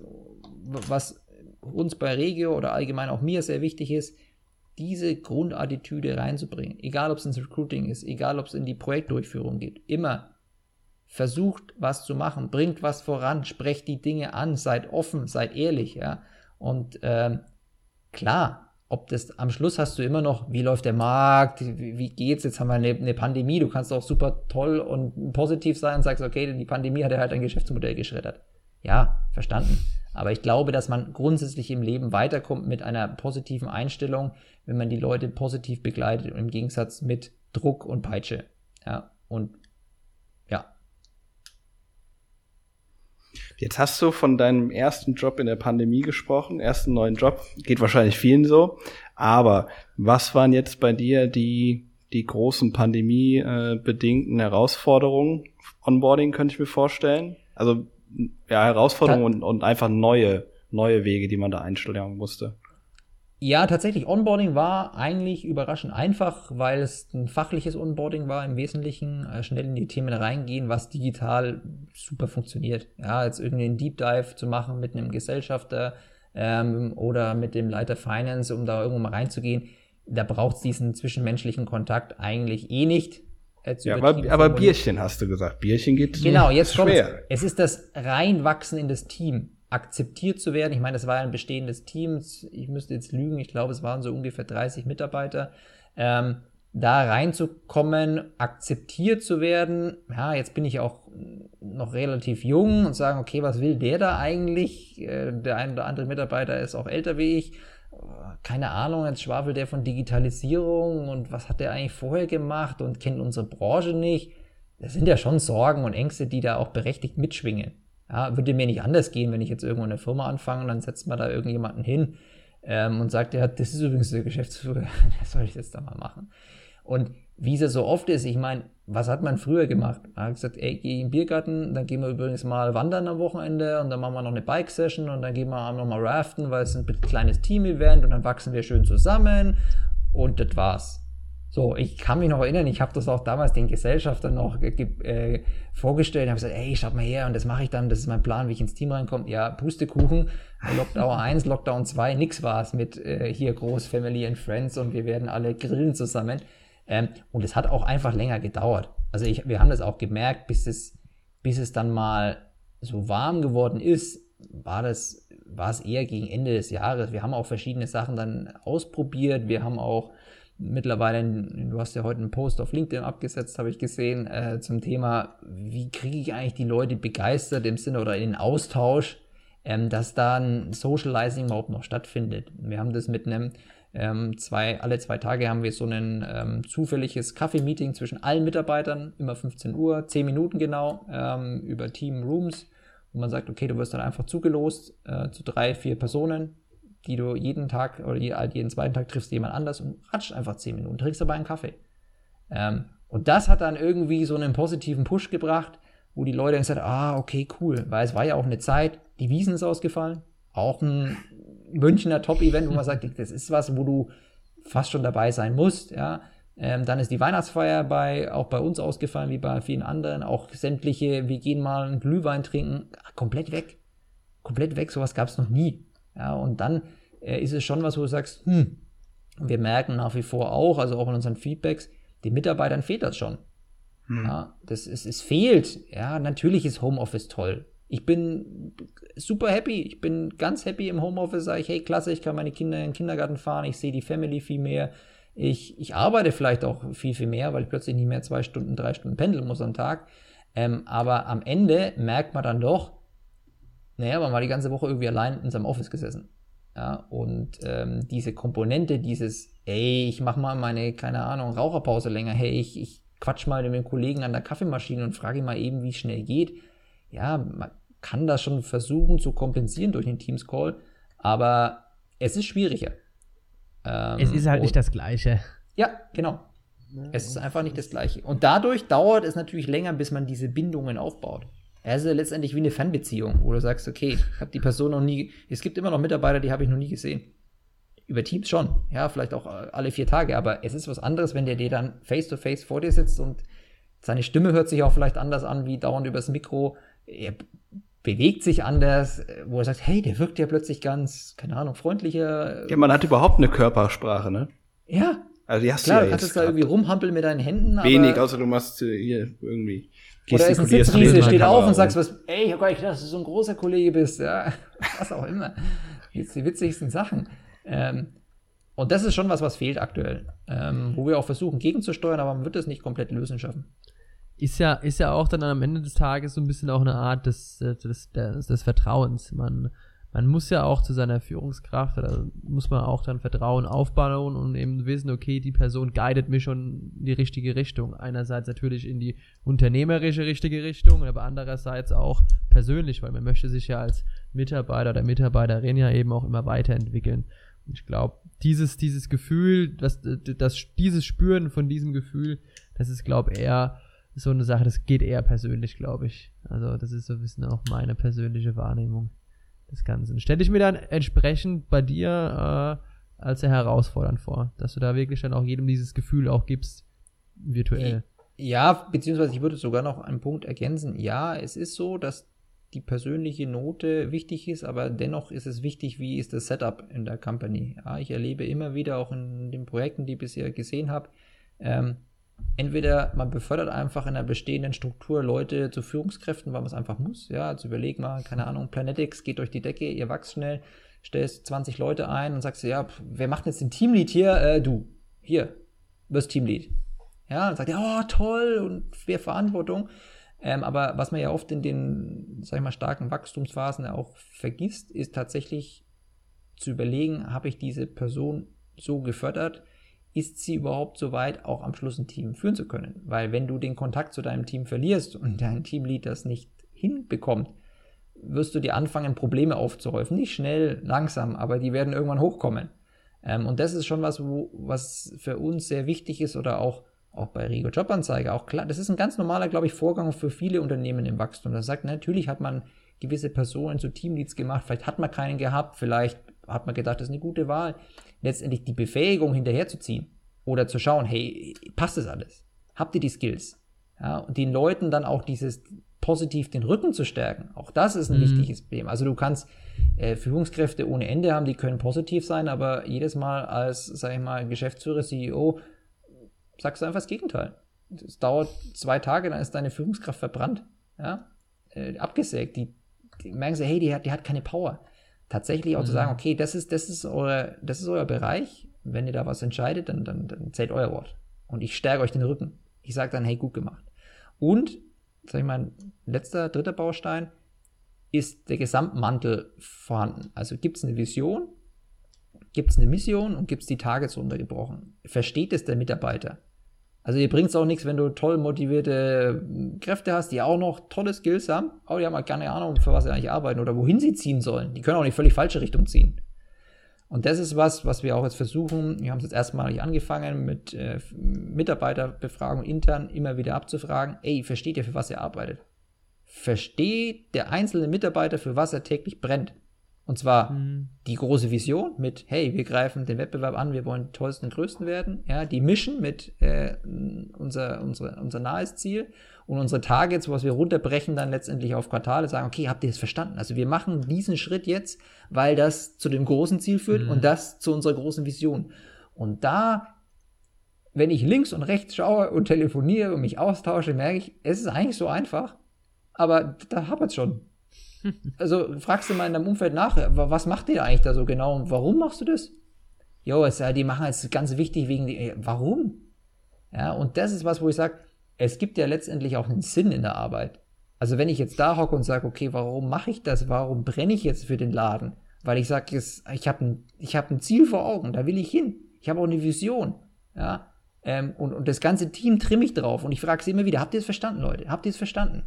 was uns bei Regio oder allgemein auch mir sehr wichtig ist, diese Grundattitüde reinzubringen. Egal, ob es ins Recruiting ist, egal, ob es in die Projektdurchführung geht. Immer versucht, was zu machen, bringt was voran, sprecht die Dinge an, seid offen, seid ehrlich, ja. Und ähm, klar, ob das am Schluss hast du immer noch, wie läuft der Markt, wie, wie geht's, jetzt haben wir eine, eine, Pandemie, du kannst auch super toll und positiv sein und sagst, okay, die Pandemie hat ja halt ein Geschäftsmodell geschreddert. Ja, verstanden. Aber ich glaube, dass man grundsätzlich im Leben weiterkommt mit einer positiven Einstellung, wenn man die Leute positiv begleitet und im Gegensatz mit Druck und Peitsche. Ja, und ja. Jetzt hast du von deinem ersten Job in der Pandemie gesprochen, ersten neuen Job, geht wahrscheinlich vielen so. Aber was waren jetzt bei dir die, die großen pandemiebedingten Herausforderungen? Onboarding könnte ich mir vorstellen. Also ja, Herausforderungen und, und einfach neue, neue Wege, die man da einschlagen musste. Ja, tatsächlich, Onboarding war eigentlich überraschend einfach, weil es ein fachliches Onboarding war im Wesentlichen, äh, schnell in die Themen reingehen, was digital super funktioniert. Ja, jetzt irgendwie einen Deep Dive zu machen mit einem Gesellschafter ähm, oder mit dem Leiter Finance, um da irgendwo mal reinzugehen, da braucht es diesen zwischenmenschlichen Kontakt eigentlich eh nicht. Ja, aber, aber Bierchen hast du gesagt. Bierchen geht Genau, jetzt kommt es ist das Reinwachsen in das Team akzeptiert zu werden. Ich meine, das war ein bestehendes Team. Ich müsste jetzt lügen. Ich glaube, es waren so ungefähr 30 Mitarbeiter. Ähm, da reinzukommen, akzeptiert zu werden. Ja, jetzt bin ich auch noch relativ jung und sagen, okay, was will der da eigentlich? Äh, der ein oder andere Mitarbeiter ist auch älter wie ich. Keine Ahnung, jetzt schwafelt der von Digitalisierung und was hat der eigentlich vorher gemacht und kennt unsere Branche nicht. Das sind ja schon Sorgen und Ängste, die da auch berechtigt mitschwingen. Ja, würde mir nicht anders gehen, wenn ich jetzt irgendwo eine Firma anfange und dann setzt man da irgendjemanden hin ähm, und sagt, ja, das ist übrigens der Geschäftsführer, [laughs] das soll ich jetzt da mal machen. Und wie es ja so oft ist, ich meine, was hat man früher gemacht? Man hat gesagt, ey, geh in den Biergarten, dann gehen wir übrigens mal wandern am Wochenende und dann machen wir noch eine Bike-Session und dann gehen wir noch mal raften, weil es ein kleines Team-Event und dann wachsen wir schön zusammen und das war's. So, ich kann mich noch erinnern, ich habe das auch damals den Gesellschaftern noch äh, vorgestellt, habe gesagt, ey, schaut mal her und das mache ich dann, das ist mein Plan, wie ich ins Team reinkomme. Ja, Pustekuchen, Lockdown 1, Lockdown 2, nix war es mit äh, hier groß Family and Friends und wir werden alle grillen zusammen. Ähm, und es hat auch einfach länger gedauert. Also ich, wir haben das auch gemerkt, bis es, bis es dann mal so warm geworden ist, war das, war es eher gegen Ende des Jahres. Wir haben auch verschiedene Sachen dann ausprobiert. Wir haben auch mittlerweile, du hast ja heute einen Post auf LinkedIn abgesetzt, habe ich gesehen, äh, zum Thema, wie kriege ich eigentlich die Leute begeistert im Sinne oder in den Austausch, ähm, dass da ein Socializing überhaupt noch stattfindet. Wir haben das mit einem ähm, zwei, alle zwei Tage haben wir so ein ähm, zufälliges Kaffee-Meeting zwischen allen Mitarbeitern, immer 15 Uhr, 10 Minuten genau, ähm, über Team Rooms, wo man sagt, okay, du wirst dann einfach zugelost äh, zu drei, vier Personen, die du jeden Tag oder jeden zweiten Tag triffst jemand anders und ratscht einfach 10 Minuten, trinkst dabei einen Kaffee. Ähm, und das hat dann irgendwie so einen positiven Push gebracht, wo die Leute gesagt haben, ah, okay, cool, weil es war ja auch eine Zeit, die Wiesen ist ausgefallen, auch ein Münchner Top-Event, wo man sagt, das ist was, wo du fast schon dabei sein musst, ja. Ähm, dann ist die Weihnachtsfeier bei, auch bei uns ausgefallen, wie bei vielen anderen. Auch sämtliche, wir gehen mal einen Glühwein trinken, komplett weg. Komplett weg, sowas gab es noch nie. Ja, und dann äh, ist es schon was, wo du sagst, hm, wir merken nach wie vor auch, also auch in unseren Feedbacks, den Mitarbeitern fehlt das schon. Hm. Ja, das ist, es fehlt. Ja, natürlich ist Homeoffice toll. Ich bin super happy. Ich bin ganz happy im Homeoffice. Sage ich, hey, klasse, ich kann meine Kinder in den Kindergarten fahren. Ich sehe die Family viel mehr. Ich, ich arbeite vielleicht auch viel, viel mehr, weil ich plötzlich nicht mehr zwei Stunden, drei Stunden pendeln muss am Tag. Ähm, aber am Ende merkt man dann doch, naja, man war die ganze Woche irgendwie allein in seinem Office gesessen. Ja, und ähm, diese Komponente, dieses, ey, ich mach mal meine, keine Ahnung, Raucherpause länger, hey, ich, ich quatsch mal mit dem Kollegen an der Kaffeemaschine und frage ihn mal eben, wie es schnell geht ja, man kann das schon versuchen zu kompensieren durch den Teams-Call, aber es ist schwieriger. Ähm, es ist halt nicht das Gleiche. Ja, genau. Es ist einfach nicht das Gleiche. Und dadurch dauert es natürlich länger, bis man diese Bindungen aufbaut. Es ist ja letztendlich wie eine Fanbeziehung, wo du sagst, okay, ich habe die Person noch nie, es gibt immer noch Mitarbeiter, die habe ich noch nie gesehen. Über Teams schon, ja, vielleicht auch alle vier Tage, aber es ist was anderes, wenn der dir dann face to face vor dir sitzt und seine Stimme hört sich auch vielleicht anders an, wie dauernd übers Mikro. Er bewegt sich anders, wo er sagt, hey, der wirkt ja plötzlich ganz, keine Ahnung, freundlicher. Ja, man hat überhaupt eine Körpersprache, ne? Ja. Also die hast Klar, du ja kannst jetzt es da irgendwie rumhampeln mit deinen Händen. Wenig, außer du machst äh, hier irgendwie. Oder ist ein Sitzriese, steht auf und sagst was, ey, ich hab gar nicht gedacht, dass du so ein großer Kollege bist, ja, [laughs] was auch immer. Jetzt die witzigsten Sachen. Ähm, und das ist schon was, was fehlt aktuell, ähm, wo wir auch versuchen gegenzusteuern, aber man wird das nicht komplett lösen schaffen. ist ja, ist ja auch dann am Ende des Tages so ein bisschen auch eine Art des, des, des, des Vertrauens. Man, man muss ja auch zu seiner Führungskraft oder muss man auch dann Vertrauen aufbauen und eben wissen, okay, die Person guidet mich schon in die richtige Richtung. Einerseits natürlich in die unternehmerische richtige Richtung, aber andererseits auch persönlich, weil man möchte sich ja als Mitarbeiter oder Mitarbeiterin ja eben auch immer weiterentwickeln. Und ich glaube, dieses, dieses Gefühl, das, das, dieses Spüren von diesem Gefühl, das ist, glaube ich, eher so eine Sache, das geht eher persönlich, glaube ich. Also das ist so ein bisschen auch meine persönliche Wahrnehmung des Ganzen. Stelle ich mir dann entsprechend bei dir äh, als sehr herausfordernd vor, dass du da wirklich dann auch jedem dieses Gefühl auch gibst, virtuell. Ja, beziehungsweise ich würde sogar noch einen Punkt ergänzen. Ja, es ist so, dass die persönliche Note wichtig ist, aber dennoch ist es wichtig, wie ist das Setup in der Company. Ja, ich erlebe immer wieder auch in den Projekten, die ich bisher gesehen habe, ähm, entweder man befördert einfach in einer bestehenden Struktur Leute zu Führungskräften, weil man es einfach muss. Ja, also überleg mal, keine Ahnung, Planetics geht durch die Decke, ihr wächst schnell, stellst 20 Leute ein und sagst, ja, wer macht jetzt den Teamlead hier? Äh, du, hier, wirst Teamlead. Ja, dann sagt er, oh, toll und wer Verantwortung. Ähm, aber was man ja oft in den, sag ich mal, starken Wachstumsphasen auch vergisst, ist tatsächlich zu überlegen, habe ich diese Person so gefördert, ist sie überhaupt so weit, auch am Schluss ein Team führen zu können? Weil wenn du den Kontakt zu deinem Team verlierst und [laughs] dein Teamlead das nicht hinbekommt, wirst du dir anfangen, Probleme aufzuhäufen. Nicht schnell, langsam, aber die werden irgendwann hochkommen. Ähm, und das ist schon was, wo, was für uns sehr wichtig ist oder auch, auch bei Rigo Jobanzeige, auch klar, das ist ein ganz normaler, glaube ich, Vorgang für viele Unternehmen im Wachstum. Das sagt, natürlich hat man gewisse Personen zu Teamleads gemacht, vielleicht hat man keinen gehabt, vielleicht hat man gedacht, das ist eine gute Wahl letztendlich die Befähigung hinterherzuziehen oder zu schauen, hey, passt das alles? Habt ihr die Skills? Ja, und den Leuten dann auch dieses positiv den Rücken zu stärken. Auch das ist ein mhm. wichtiges Problem. Also du kannst äh, Führungskräfte ohne Ende haben, die können positiv sein, aber jedes Mal als, sag ich mal, Geschäftsführer, CEO, sagst du einfach das Gegenteil. Es dauert zwei Tage, dann ist deine Führungskraft verbrannt, ja, äh, abgesägt. Die, die merken sie, hey, die hat, die hat keine Power tatsächlich auch mhm. zu sagen, okay, das ist, das ist euer, das ist euer Bereich. Wenn ihr da was entscheidet, dann, dann, dann zählt euer Wort. Und ich stärke euch den Rücken. Ich sage dann, hey, gut gemacht. Und, sag ich mal, letzter, dritter Baustein, ist der Gesamtmantel vorhanden. Also gibt es eine Vision, gibt es eine Mission und gibt es die Targets runtergebrochen. Versteht es der Mitarbeiter? Also ihr bringt es auch nichts, wenn du toll motivierte hm, Kräfte hast, die auch noch tolle Skills haben, aber die haben halt keine Ahnung, für was sie eigentlich arbeiten oder wohin sie ziehen sollen. Die können auch nicht völlig falsche Richtung ziehen. Und das ist was, was wir auch jetzt versuchen. Wir haben es jetzt erstmalig angefangen mit äh, Mitarbeiterbefragung intern immer wieder abzufragen. Ey, versteht ihr, für was ihr arbeitet? Versteht der einzelne Mitarbeiter, für was er täglich brennt? Und zwar mhm. die große Vision mit, hey, wir greifen den Wettbewerb an, wir wollen die tollsten und größten werden. Ja, die Mission mit äh, unser, unsere, unser nahes Ziel und unsere Targets, was wir runterbrechen dann letztendlich auf Quartale, sagen, okay, habt ihr das verstanden? Also wir machen diesen Schritt jetzt, weil das zu dem großen Ziel führt mhm. und das zu unserer großen Vision. Und da, wenn ich links und rechts schaue und telefoniere und mich austausche, merke ich, es ist eigentlich so einfach, aber da hapert es schon. [laughs] Also fragst du mal in deinem Umfeld nach, was macht ihr eigentlich da so genau und warum machst du das? Jo, es, die machen es ganz wichtig wegen die, warum? Ja, und das ist was, wo ich sage, es gibt ja letztendlich auch einen Sinn in der Arbeit. Also wenn ich jetzt da hocke und sage, okay, warum mache ich das? Warum brenne ich jetzt für den Laden? Weil ich sage, ich habe ein, hab ein Ziel vor Augen, da will ich hin. Ich habe auch eine Vision. Ja, ähm, und, und das ganze Team trimme ich drauf. Und ich frage sie immer wieder, habt ihr es verstanden, Leute? Habt ihr es verstanden?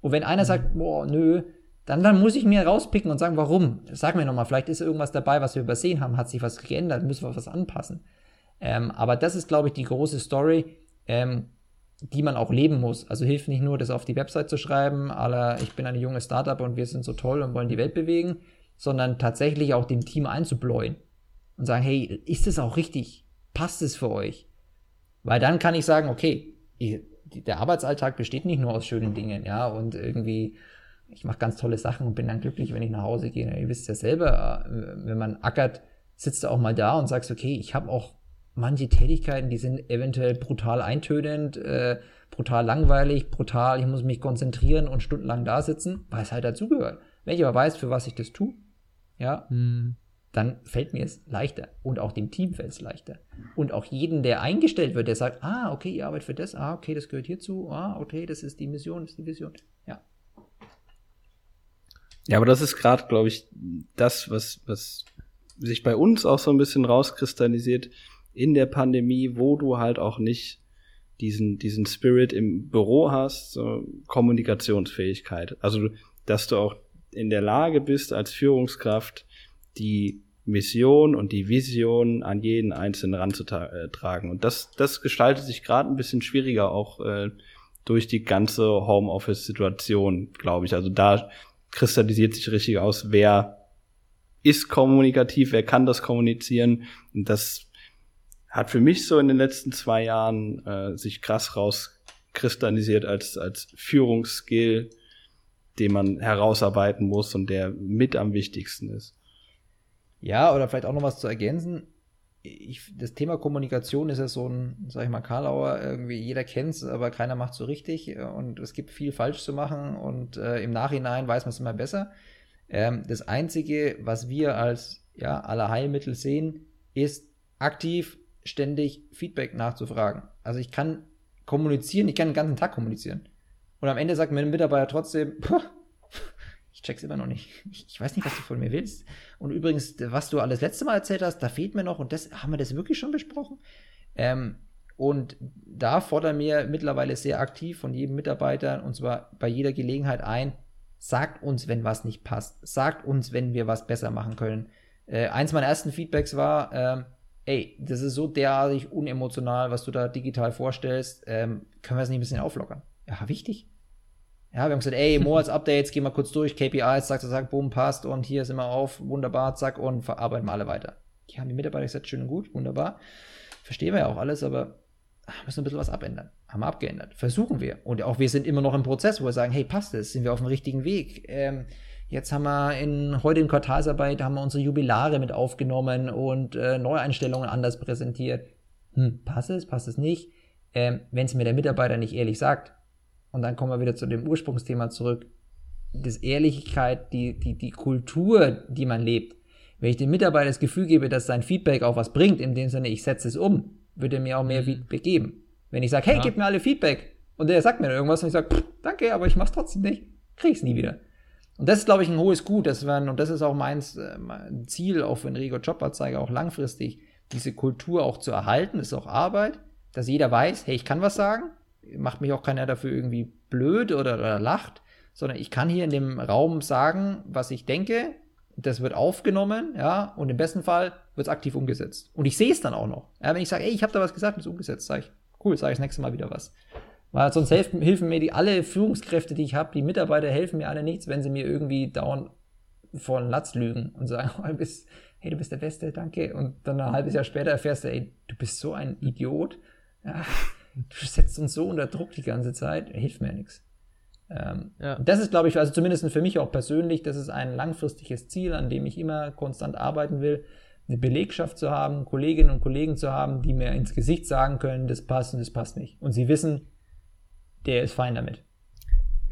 Und wenn einer mhm. sagt, boah, nö, dann, dann muss ich mir rauspicken und sagen, warum. Sag mir nochmal, vielleicht ist irgendwas dabei, was wir übersehen haben, hat sich was geändert, müssen wir was anpassen. Ähm, aber das ist, glaube ich, die große Story. Ähm, die man auch leben muss. Also hilft nicht nur, das auf die Website zu schreiben, aller ich bin eine junge Startup und wir sind so toll und wollen die Welt bewegen, sondern tatsächlich auch dem Team einzubläuen und sagen, hey, ist es auch richtig? Passt es für euch? Weil dann kann ich sagen, okay, der Arbeitsalltag besteht nicht nur aus schönen Dingen, ja, und irgendwie, ich mache ganz tolle Sachen und bin dann glücklich, wenn ich nach Hause gehe. Ihr wisst ja selber, äh, wenn man ackert, sitzt du auch mal da und sagst, okay, ich habe auch manche Tätigkeiten, die sind eventuell brutal eintönend, äh, brutal langweilig, brutal, ich muss mich konzentrieren und stundenlang da sitzen, weil es halt dazugehört. Wenn ich aber weiß, für was ich das tue, ja, hm. dann fällt mir es leichter und auch dem Team fällt es leichter. Und auch jeden, der eingestellt wird, der sagt, ah, okay, ihr arbeitet für das, ah, okay, das gehört hierzu, ah, okay, das ist die Mission, das ist die Vision, ja. Ja, aber das ist gerade, glaube ich, das, was, was sich bei uns auch so ein bisschen rauskristallisiert in der Pandemie, wo du halt auch nicht diesen, diesen Spirit im Büro hast, so Kommunikationsfähigkeit. Also, dass du auch in der Lage bist, als Führungskraft die Mission und die Vision an jeden Einzelnen ranzutragen. Und das, das gestaltet sich gerade ein bisschen schwieriger auch äh, durch die ganze Homeoffice-Situation, glaube ich. Also da kristallisiert sich richtig aus, wer ist kommunikativ, wer kann das kommunizieren. Und das hat für mich so in den letzten zwei Jahren äh, sich krass rauskristallisiert als, als Führungsskill, den man herausarbeiten muss und der mit am wichtigsten ist. Ja, oder vielleicht auch noch was zu ergänzen. Ich, das Thema Kommunikation ist ja so ein, sag ich mal, Karlauer, irgendwie jeder kennt es, aber keiner macht so richtig und es gibt viel falsch zu machen und äh, im Nachhinein weiß man es immer besser. Ähm, das Einzige, was wir als ja, aller Heilmittel sehen, ist aktiv ständig Feedback nachzufragen. Also ich kann kommunizieren, ich kann den ganzen Tag kommunizieren. Und am Ende sagt mir ein Mitarbeiter trotzdem, ich check's immer noch nicht. Ich, ich, weiß nicht, was du von mir willst. Und übrigens, was du alles letzte Mal erzählt hast, da fehlt mir noch, und das haben wir das wirklich schon besprochen. Ähm, und da fordern wir mittlerweile sehr aktiv von jedem Mitarbeiter, und zwar bei jeder Gelegenheit ein, sagt uns, wenn was nicht passt. Sagt uns, wenn wir was besser machen können. Äh, eins meiner ersten Feedbacks war, äh, ey, das ist so derartig unemotional, was du da digital vorstellst, ähm, können wir es nicht ein bisschen auflockern? Ja, wichtig. Ja, wir haben gesagt, ey, Monats-Updates, gehen wir kurz durch, KPIs, zack, zack, zack, boom, passt und hier sind wir auf, wunderbar, zack, und verarbeiten wir alle weiter. Die haben die Mitarbeiter gesagt, schön und gut, wunderbar. Verstehen wir ja auch alles, aber müssen ein bisschen was abändern. Haben wir abgeändert. Versuchen wir. Und auch wir sind immer noch im Prozess, wo wir sagen, hey, passt es, sind wir auf dem richtigen Weg. Ähm, Jetzt haben wir in, heute in Quartalsarbeit haben wir unsere Jubilare mit aufgenommen und äh, Neueinstellungen anders präsentiert. Hm, passt es, passt es nicht? Ähm, Wenn es mir der Mitarbeiter nicht ehrlich sagt, und dann kommen wir wieder zu dem Ursprungsthema zurück, das Ehrlichkeit, die, die, die Kultur, die man lebt. Wenn ich dem Mitarbeiter das Gefühl gebe, dass sein Feedback auch was bringt, in dem Sinne, ich setze es um, wird er mir auch mehr mhm. Feedback geben. Wenn ich sage, hey, ja. gib mir alle Feedback, und der sagt mir irgendwas und ich sage, danke, aber ich mach's trotzdem nicht, krieg ich's nie wieder. Und das ist, glaube ich, ein hohes Gut. Das werden, und das ist auch meins, äh, mein Ziel, auch für Enrico Jobanzeiger, auch langfristig, diese Kultur auch zu erhalten. Das ist auch Arbeit, dass jeder weiß, hey, ich kann was sagen, macht mich auch keiner dafür irgendwie blöd oder, oder lacht, sondern ich kann hier in dem Raum sagen, was ich denke. Das wird aufgenommen, ja, und im besten Fall wird es aktiv umgesetzt. Und ich sehe es dann auch noch. Ja, wenn ich sage, ey, ich habe da was gesagt und es umgesetzt, sage ich, cool, sage ich das nächste Mal wieder was. Weil sonst helfen, helfen mir die alle Führungskräfte, die ich habe, die Mitarbeiter helfen mir alle nichts, wenn sie mir irgendwie dauernd vor den Latz lügen und sagen, oh, du bist, hey, du bist der Beste, danke. Und dann ein halbes Jahr später erfährst du, ey, du bist so ein Idiot. Ja, du setzt uns so unter Druck die ganze Zeit, hilft mir ja nichts. Ähm, ja. Das ist, glaube ich, also zumindest für mich auch persönlich, das ist ein langfristiges Ziel, an dem ich immer konstant arbeiten will, eine Belegschaft zu haben, Kolleginnen und Kollegen zu haben, die mir ins Gesicht sagen können, das passt und das passt nicht. Und sie wissen, der ist fein damit.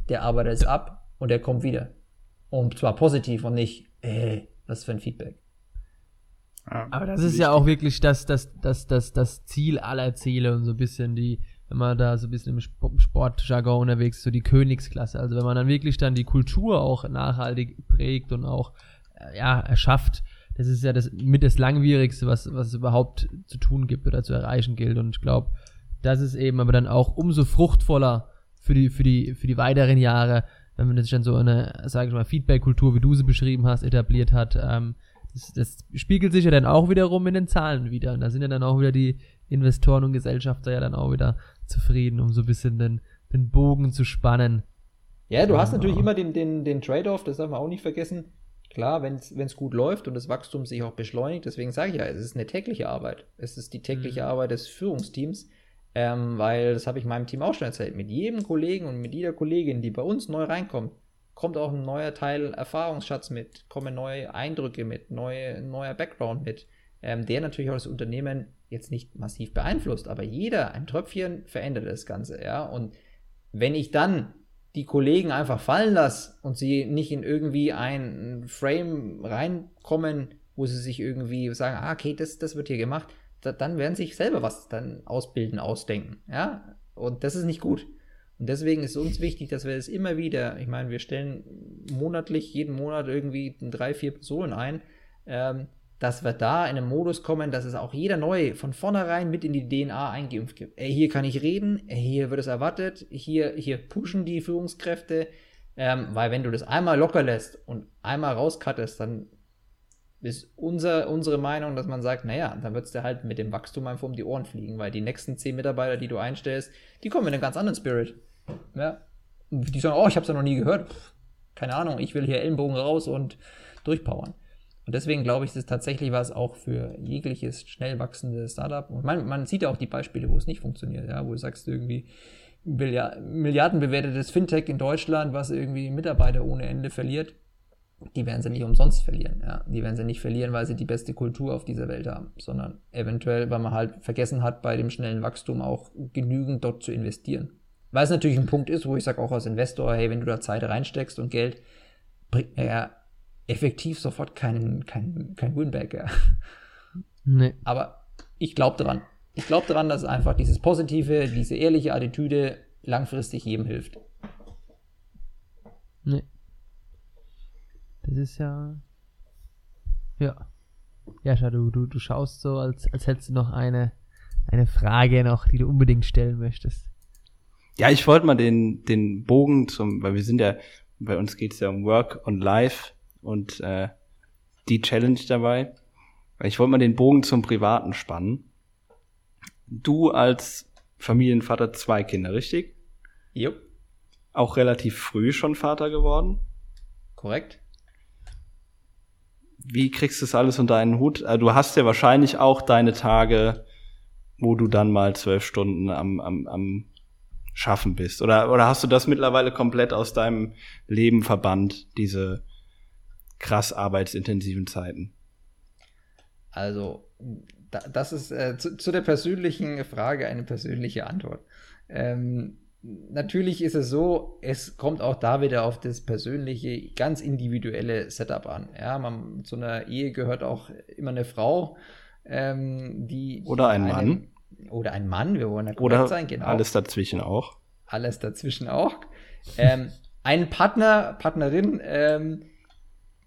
Der arbeitet es ab und der kommt wieder. Und zwar positiv und nicht, ey, was für ein Feedback. Aber das ist ja auch wirklich das, das, das, das, das Ziel aller Ziele und so ein bisschen die, wenn man da so ein bisschen im Sportjargon unterwegs ist, so die Königsklasse. Also wenn man dann wirklich dann die Kultur auch nachhaltig prägt und auch, äh, ja, erschafft, das ist ja das mit das Langwierigste, was, was es überhaupt zu tun gibt oder zu erreichen gilt. Und ich glaube, das ist eben aber dann auch umso fruchtvoller für die, für die, für die weiteren Jahre, wenn man sich dann so eine, sage ich mal, Feedback-Kultur, wie du sie beschrieben hast, etabliert hat, ähm, das, das spiegelt sich ja dann auch wiederum in den Zahlen wieder. Und da sind ja dann auch wieder die Investoren und Gesellschafter ja dann auch wieder zufrieden, um so ein bisschen den, den Bogen zu spannen. Ja, du hast natürlich immer den, den, den Trade-off, das darf man auch nicht vergessen. Klar, wenn es gut läuft und das Wachstum sich auch beschleunigt, deswegen sage ich ja, es ist eine tägliche Arbeit. Es ist die tägliche mhm. Arbeit des Führungsteams, ähm, weil das habe ich meinem Team auch schon erzählt. Mit jedem Kollegen und mit jeder Kollegin, die bei uns neu reinkommt, kommt auch ein neuer Teil Erfahrungsschatz mit, kommen neue Eindrücke mit, neue, neuer Background mit, ähm, der natürlich auch das Unternehmen jetzt nicht massiv beeinflusst, aber jeder, ein Tröpfchen verändert das Ganze, ja. Und wenn ich dann die Kollegen einfach fallen lasse und sie nicht in irgendwie ein Frame reinkommen, wo sie sich irgendwie sagen, ah, okay, das, das wird hier gemacht, da, dann werden sie sich selber was dann ausbilden, ausdenken, ja. Und das ist nicht gut. Und deswegen ist uns wichtig, dass wir das immer wieder, ich meine, wir stellen monatlich, jeden Monat irgendwie drei, vier Personen ein, ähm, dass wir da in einen Modus kommen, dass es auch jeder neu von vornherein mit in die DNA eingeimpft gibt. Ey, hier kann ich reden, hier wird es erwartet, hier, hier pushen die Führungskräfte, ähm, weil wenn du das einmal locker lässt und einmal rauskattest, dann ist unser, unsere Meinung, dass man sagt, naja, dann wird es dir halt mit dem Wachstum einfach um die Ohren fliegen, weil die nächsten zehn Mitarbeiter, die du einstellst, die kommen mit einem ganz anderen Spirit. Ja. Die sagen, oh, ich habe es ja noch nie gehört. Pff, keine Ahnung, ich will hier Ellenbogen raus und durchpowern. Und deswegen glaube ich, das ist tatsächlich was auch für jegliches schnell wachsendes Startup. Und man, man sieht ja auch die Beispiele, wo es nicht funktioniert, ja, wo du sagst irgendwie, Milliardenbewertetes Fintech in Deutschland, was irgendwie Mitarbeiter ohne Ende verliert, die werden sie nicht umsonst verlieren. Ja. Die werden sie nicht verlieren, weil sie die beste Kultur auf dieser Welt haben, sondern eventuell, weil man halt vergessen hat, bei dem schnellen Wachstum auch genügend dort zu investieren. Weil es natürlich ein Punkt ist, wo ich sage auch als Investor, hey, wenn du da Zeit reinsteckst und Geld, bringt mir ja effektiv sofort keinen kein, kein Winback. Ja. Nee. Aber ich glaube daran. Ich glaube daran, dass einfach dieses Positive, diese ehrliche Attitüde langfristig jedem hilft. Nee. Das ist ja. Ja. Ja, schau, du, du, du schaust so, als, als hättest du noch eine, eine Frage noch, die du unbedingt stellen möchtest. Ja, ich wollte mal den, den Bogen zum, weil wir sind ja, bei uns geht es ja um Work und Life und äh, die Challenge dabei. Ich wollte mal den Bogen zum Privaten spannen. Du als Familienvater zwei Kinder, richtig? Jo. Auch relativ früh schon Vater geworden? Korrekt. Wie kriegst du das alles unter einen Hut? Äh, du hast ja wahrscheinlich auch deine Tage, wo du dann mal zwölf Stunden am, am, am Schaffen bist. Oder, oder hast du das mittlerweile komplett aus deinem Leben verbannt, diese krass arbeitsintensiven Zeiten? Also, da, das ist äh, zu, zu, der persönlichen Frage eine persönliche Antwort. Ähm, natürlich ist es so, es kommt auch da wieder auf das persönliche, ganz individuelle Setup an. Ja, man, zu einer Ehe gehört auch immer eine Frau, ähm, die. Oder ein Mann. Oder ein Mann, wir wollen ja Oder sein, genau. Alles dazwischen auch. Alles dazwischen auch. ähm, ein Partner, Partnerin, ähm,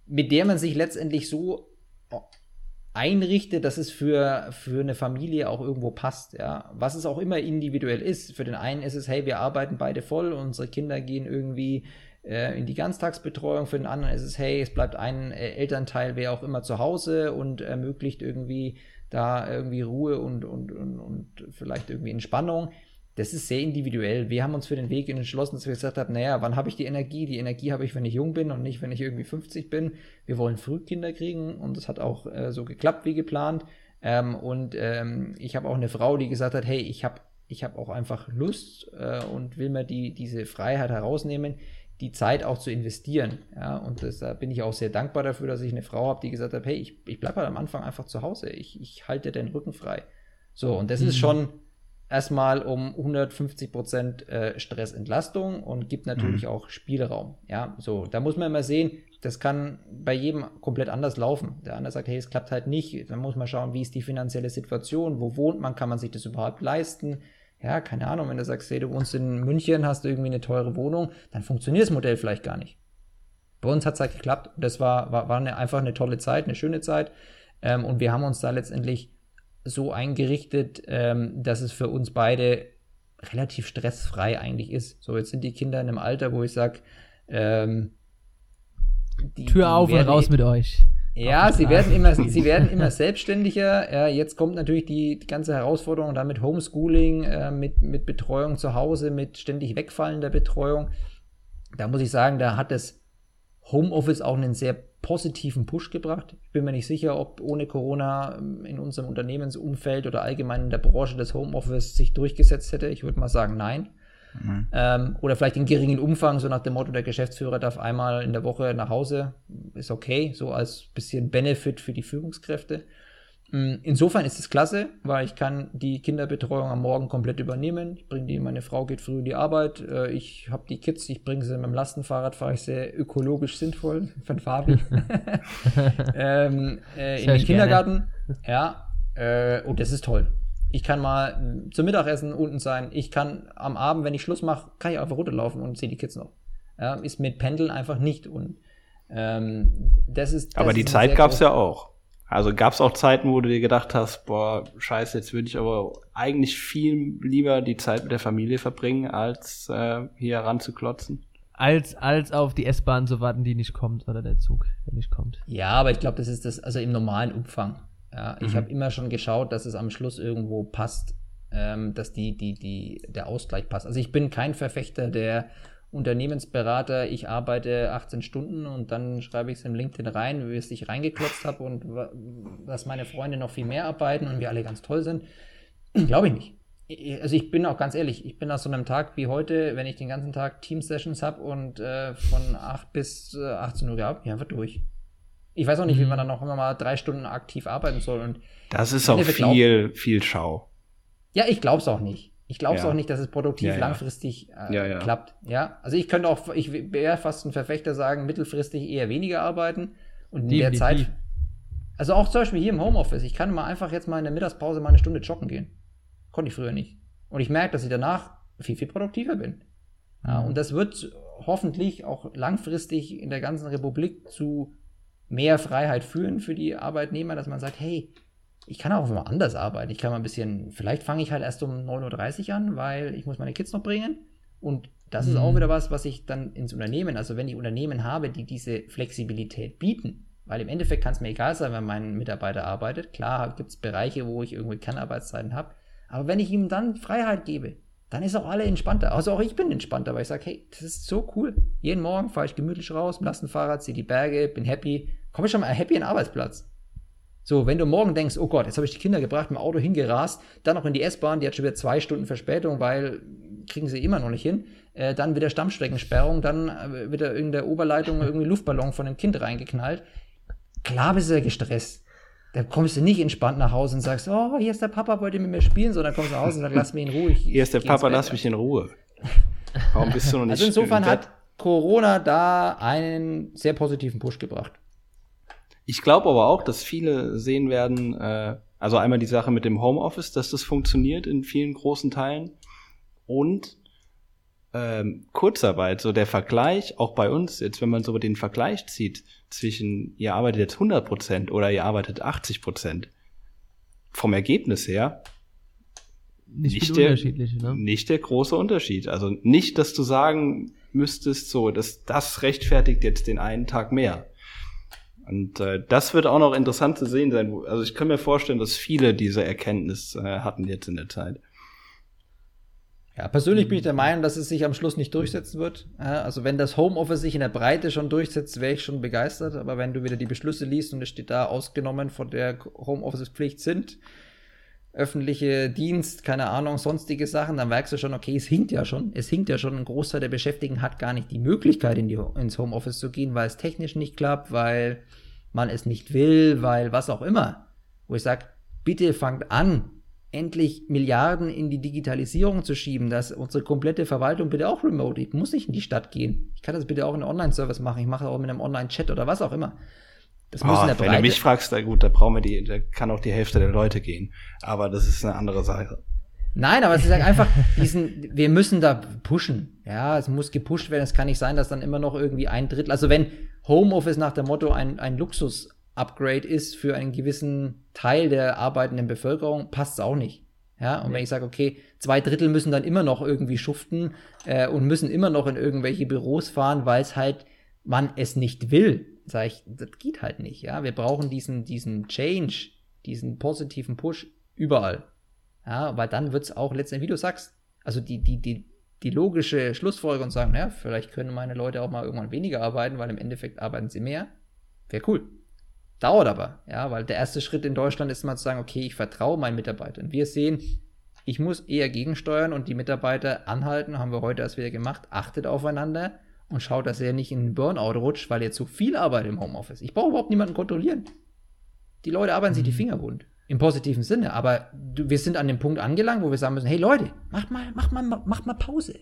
mit der man sich letztendlich so einrichtet, dass es für, für eine Familie auch irgendwo passt, ja. Was es auch immer individuell ist. Für den einen ist es, hey, wir arbeiten beide voll, unsere Kinder gehen irgendwie äh, in die Ganztagsbetreuung. Für den anderen ist es, hey, es bleibt ein äh, Elternteil, wer auch immer zu Hause und ermöglicht irgendwie da irgendwie Ruhe und, und, und, und vielleicht irgendwie Entspannung das ist sehr individuell. Wir haben uns für den Weg entschlossen, dass wir gesagt haben, naja, wann habe ich die Energie? Die Energie habe ich, wenn ich jung bin und nicht, wenn ich irgendwie 50 bin. Wir wollen früh Kinder kriegen und das hat auch äh, so geklappt wie geplant. Ähm, und ähm, ich habe auch eine Frau, die gesagt hat, hey, ich habe ich hab auch einfach Lust äh, und will mir die, diese Freiheit herausnehmen, die Zeit auch zu investieren. Ja, und da bin ich auch sehr dankbar dafür, dass ich eine Frau habe, die gesagt hat, hey, ich, ich bleibe halt am Anfang einfach zu Hause. Ich, ich halte den Rücken frei. So, und das mhm. ist schon erstmal um 150 Prozent äh, Stressentlastung und gibt natürlich mhm. auch Spielraum. Ja, so, da muss man immer sehen, das kann bei jedem komplett anders laufen. Der andere sagt, hey, es klappt halt nicht. Dann muss man schauen, wie ist die finanzielle Situation, wo wohnt man, kann man sich das überhaupt leisten? Ja, keine Ahnung, wenn du sagst, hey, du wohnst in München, hast du irgendwie eine teure Wohnung, dann funktioniert das Modell vielleicht gar nicht. Bei uns hat es halt geklappt. Das war, war, war eine, einfach eine tolle Zeit, eine schöne Zeit. Ähm, und wir haben uns da letztendlich so eingerichtet, ähm, dass es für uns beide relativ stressfrei eigentlich ist. So, jetzt sind die Kinder in einem Alter, wo ich sage, ähm, Tür auf und raus mit euch. Ja, sie werden immer, sie [laughs] werden immer selbstständiger. Ja, jetzt kommt natürlich die, die ganze Herausforderung da mit Homeschooling, äh, mit, mit Betreuung zu Hause, mit ständig wegfallender Betreuung. Da muss ich sagen, da hat das Homeoffice auch einen sehr positiven Push gebracht. Ich bin mir nicht sicher, ob ohne Corona ähm, in unserem Unternehmensumfeld oder allgemein in der Branche des Homeoffice sich durchgesetzt hätte. Ich würde mal sagen, nein. Mhm. Ähm, oder vielleicht in geringen Umfang, so nach dem Motto, der Geschäftsführer darf einmal in der Woche nach Hause, ist okay, so als bisschen Benefit für die Führungskräfte. Mm, insofern ist es klasse, weil ich kann die Kinderbetreuung am Morgen komplett übernehmen. Ich bringe die, meine Frau geht früh in die Arbeit. Äh, ich habe die Kids, ich bringe sie mit dem Lastenfahrrad, fahre ich sehr ökologisch sinnvoll [laughs] von Fabi [laughs] [laughs] ähm, äh, in den Kindergarten. Ja, äh, und das ist toll. Ich kann mal zum Mittagessen unten sein. Ich kann am Abend, wenn ich Schluss mache, kann ich einfach runterlaufen und sehe die Kids noch. Ja, ist mit Pendeln einfach nicht. Und ähm, das ist. Das aber die ist Zeit gab es ja auch. Also gab es auch Zeiten, wo du dir gedacht hast, boah, scheiße, jetzt würde ich aber eigentlich viel lieber die Zeit mit der Familie verbringen, als äh, hier ranzuklotzen. Als, als auf die S-Bahn zu warten, die nicht kommt, oder der Zug, der nicht kommt. Ja, aber ich glaube, das ist das, also im normalen Umfang. Ja, ich mhm. habe immer schon geschaut, dass es am Schluss irgendwo passt, ähm, dass die, die, die, der Ausgleich passt. Also ich bin kein Verfechter der Unternehmensberater, ich arbeite 18 Stunden und dann schreibe ich es im LinkedIn rein, wie es ich reingeklotzt habe und dass meine Freunde noch viel mehr arbeiten und wir alle ganz toll sind. Glaube ich nicht. Also ich bin auch ganz ehrlich, ich bin nach so einem Tag wie heute, wenn ich den ganzen Tag Team-Sessions habe und äh, von 8 bis äh, 18 Uhr gehabt, ja, einfach durch. Ich weiß auch nicht, mhm. wie man dann noch immer mal drei Stunden aktiv arbeiten soll. Und das ist auch viel, glaub, viel Schau. Ja, ich glaube es auch nicht. Ich glaube es ja. auch nicht, dass es produktiv ja, langfristig äh, klappt. Ja, also ich könnte auch, ich wäre fast ein Verfechter sagen, mittelfristig eher weniger arbeiten und in die, der die, Zeit. Die. Also auch zum Beispiel hier im Homeoffice. Ich kann mal einfach jetzt mal in der Mittagspause mal eine Stunde joggen gehen. Konnte ich früher nicht. Und ich merke, dass ich danach viel, viel produktiver bin. Ja, mhm. und das wird hoffentlich auch langfristig in der ganzen Republik zu mehr Freiheit führen für die Arbeitnehmer, dass man sagt, hey, ich kann auch mal anders arbeiten. Ich kann mal ein bisschen, vielleicht fange ich halt erst um 9.30 Uhr an, weil ich muss meine Kids noch bringen. Und das mhm. ist auch mhm. wieder was, was ich dann ins Unternehmen, also wenn ich Unternehmen habe, die diese Flexibilität bieten, weil im Endeffekt kann es mir egal sein, wenn mein Mitarbeiter arbeitet. Klar gibt es Bereiche, wo ich irgendwie Kernarbeitszeiten habe. Aber wenn ich ihm dann Freiheit gebe, dann ist auch alle entspannter. Also auch ich bin entspannter, weil ich sage, hey, das ist so cool. Jeden Morgen fahre ich gemütlich raus, mit Lastenfahrrad, sehe die Berge, bin happy, komme schon mal happy in den Arbeitsplatz. So, wenn du morgen denkst, oh Gott, jetzt habe ich die Kinder gebracht, mit dem Auto hingerast, dann noch in die S-Bahn, die hat schon wieder zwei Stunden Verspätung, weil kriegen sie immer noch nicht hin, äh, dann wieder Stammstreckensperrung, dann äh, wieder in der Oberleitung irgendwie Luftballon von dem Kind reingeknallt. Klar bist du gestresst. Da kommst du nicht entspannt nach Hause und sagst, oh, hier ist der Papa, wollt ihr mit mir spielen? Sondern kommst du nach Hause und sagst, lass mich in Ruhe. hier ist der Papa, lass mich in Ruhe. [laughs] Warum bist du noch nicht Also insofern hat Corona da einen sehr positiven Push gebracht. Ich glaube aber auch, dass viele sehen werden, äh, also einmal die Sache mit dem Homeoffice, dass das funktioniert in vielen großen Teilen und ähm, Kurzarbeit, so der Vergleich, auch bei uns, jetzt wenn man so den Vergleich zieht zwischen, ihr arbeitet jetzt 100 Prozent oder ihr arbeitet 80 Prozent, vom Ergebnis her, nicht, nicht der, ne? nicht der große Unterschied. Also nicht, dass du sagen müsstest, so, dass das rechtfertigt jetzt den einen Tag mehr. Und äh, das wird auch noch interessant zu sehen sein. Also ich kann mir vorstellen, dass viele diese Erkenntnis äh, hatten jetzt in der Zeit. Ja, persönlich bin ich der Meinung, dass es sich am Schluss nicht durchsetzen wird. Also wenn das Homeoffice sich in der Breite schon durchsetzt, wäre ich schon begeistert. Aber wenn du wieder die Beschlüsse liest und es steht da ausgenommen von der Homeoffice-Pflicht sind, öffentliche Dienst, keine Ahnung, sonstige Sachen, dann merkst du schon, okay, es hinkt ja schon. Es hinkt ja schon. Ein Großteil der Beschäftigten hat gar nicht die Möglichkeit, in die, ins Homeoffice zu gehen, weil es technisch nicht klappt, weil man es nicht will, weil was auch immer. Wo ich sage, bitte fangt an, endlich Milliarden in die Digitalisierung zu schieben, dass unsere komplette Verwaltung bitte auch remote, ich muss nicht in die Stadt gehen. Ich kann das bitte auch in einem Online-Service machen, ich mache auch mit einem Online-Chat oder was auch immer. Das muss oh, in der Breite. Wenn du mich fragst, na gut, da brauchen wir die, da kann auch die Hälfte der Leute gehen. Aber das ist eine andere Sache. Nein, aber es ist halt [laughs] einfach diesen, wir müssen da pushen. Ja, es muss gepusht werden. Es kann nicht sein, dass dann immer noch irgendwie ein Drittel, also wenn Homeoffice nach dem Motto ein, ein Luxus Upgrade ist für einen gewissen Teil der arbeitenden Bevölkerung, passt es auch nicht. Ja, und nee. wenn ich sage, okay, zwei Drittel müssen dann immer noch irgendwie schuften äh, und müssen immer noch in irgendwelche Büros fahren, weil es halt man es nicht will. sage ich, das geht halt nicht, ja. Wir brauchen diesen, diesen Change, diesen positiven Push überall. Ja, weil dann wird es auch letztendlich, wie du sagst, also die, die, die, die logische Schlussfolgerung und sagen, naja, vielleicht können meine Leute auch mal irgendwann weniger arbeiten, weil im Endeffekt arbeiten sie mehr. Wäre cool. Dauert aber, ja, weil der erste Schritt in Deutschland ist mal zu sagen, okay, ich vertraue meinen Mitarbeitern. Wir sehen, ich muss eher gegensteuern und die Mitarbeiter anhalten, haben wir heute erst wieder gemacht, achtet aufeinander und schaut, dass er nicht in einen Burnout rutscht, weil er zu viel arbeitet im Homeoffice. Ich brauche überhaupt niemanden kontrollieren. Die Leute arbeiten sich die mhm. Finger wund. Im positiven Sinne. Aber wir sind an dem Punkt angelangt, wo wir sagen müssen, hey Leute, macht mal, macht mal, macht mal Pause.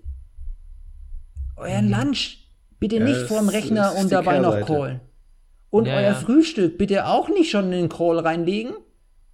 Euren mhm. Lunch bitte ja, nicht vorm Rechner und dabei noch callen. Und ja, euer ja. Frühstück bitte auch nicht schon in den Call reinlegen.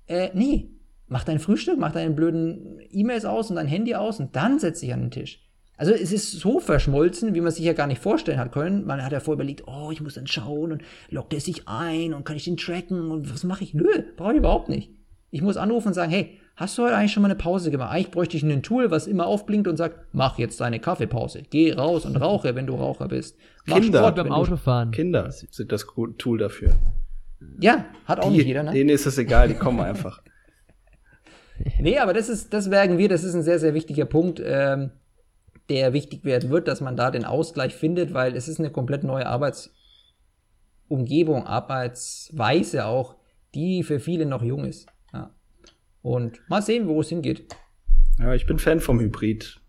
Äh, nee. Mach dein Frühstück, mach deine blöden E-Mails aus und dein Handy aus und dann setz dich an den Tisch. Also es ist so verschmolzen, wie man sich ja gar nicht vorstellen hat können. Man hat ja vorher überlegt, oh, ich muss dann schauen und lockt er sich ein und kann ich den tracken und was mache ich? Nö, brauche ich überhaupt nicht. Ich muss anrufen und sagen, hey, hast du heute eigentlich schon mal eine Pause gemacht? Eigentlich bräuchte ich ein Tool, was immer aufblinkt und sagt, mach jetzt deine Kaffeepause. Geh raus und rauche, wenn du Raucher bist. Mach Kinder Sport beim Autofahren. Kinder sind das Tool dafür. Ja, hat auch die, nicht jeder, ne? Denen ist es egal, die kommen einfach. [laughs] nee, aber das ist, das merken wir, das ist ein sehr, sehr wichtiger Punkt, ähm, der wichtig werden wird, dass man da den Ausgleich findet, weil es ist eine komplett neue Arbeitsumgebung, Arbeitsweise auch, die für viele noch jung ist. Und mal sehen, wo es hingeht. Ja, ich bin Fan vom Hybrid.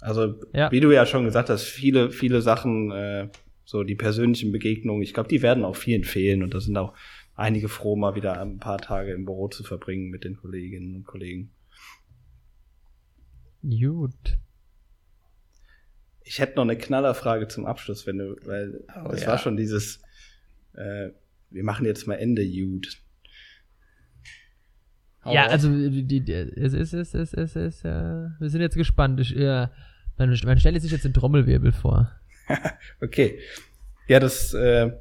Also, ja. wie du ja schon gesagt hast, viele, viele Sachen, äh, so die persönlichen Begegnungen, ich glaube, die werden auch vielen fehlen und da sind auch einige froh, mal wieder ein paar Tage im Büro zu verbringen mit den Kolleginnen und Kollegen. Gut. Ich hätte noch eine Knallerfrage zum Abschluss, wenn du, weil oh, das ja. war schon dieses, äh, wir machen jetzt mal Ende Ja, also die, die, es ist, es ist, es ist, äh, wir sind jetzt gespannt. Ich, äh, man, man stellt sich jetzt den Trommelwirbel vor. [laughs] okay. Ja, das, äh,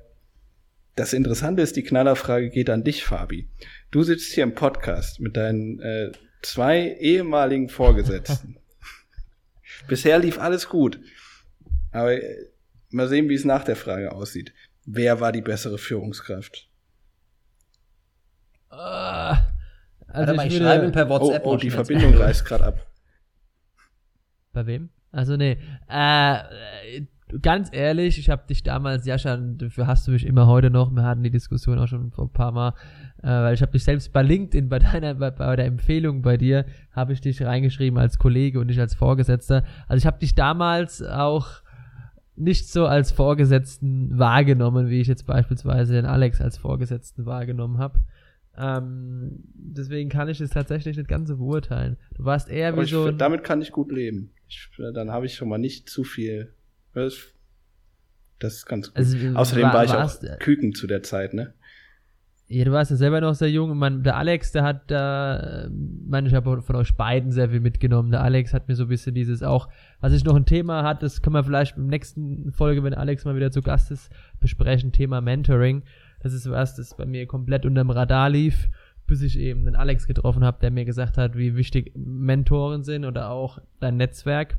das Interessante ist, die Knallerfrage geht an dich, Fabi. Du sitzt hier im Podcast mit deinen äh, zwei ehemaligen Vorgesetzten. [laughs] Bisher lief alles gut. Aber äh, mal sehen, wie es nach der Frage aussieht. Wer war die bessere Führungskraft? Uh, also Warte mal, ich, ich schreibe ihm per WhatsApp. Oh, oh die Verbindung reißt gerade ab. Bei wem? Also nee, äh, ganz ehrlich, ich habe dich damals, Jascha, dafür hast du mich immer heute noch, wir hatten die Diskussion auch schon vor ein paar Mal, äh, weil ich habe dich selbst bei LinkedIn, bei deiner, bei, bei der Empfehlung bei dir, habe ich dich reingeschrieben als Kollege und nicht als Vorgesetzter. Also ich habe dich damals auch nicht so als Vorgesetzten wahrgenommen, wie ich jetzt beispielsweise den Alex als Vorgesetzten wahrgenommen habe. Ähm, deswegen kann ich es tatsächlich nicht ganz so beurteilen. Du warst eher Aber wie so. Find, damit kann ich gut leben. Ich, dann habe ich schon mal nicht zu viel. Das, das ist ganz gut. Also, Außerdem war, war ich auch äh, Küken zu der Zeit, ne? Ja, du warst ja selber noch sehr jung. Man, der Alex, der hat da, äh, meine, ich habe von euch beiden sehr viel mitgenommen. Der Alex hat mir so ein bisschen dieses auch, was ich noch ein Thema hat, das können wir vielleicht im nächsten Folge, wenn Alex mal wieder zu Gast ist, besprechen, Thema Mentoring. Das ist was, das bei mir komplett unterm Radar lief, bis ich eben den Alex getroffen habe, der mir gesagt hat, wie wichtig Mentoren sind oder auch dein Netzwerk.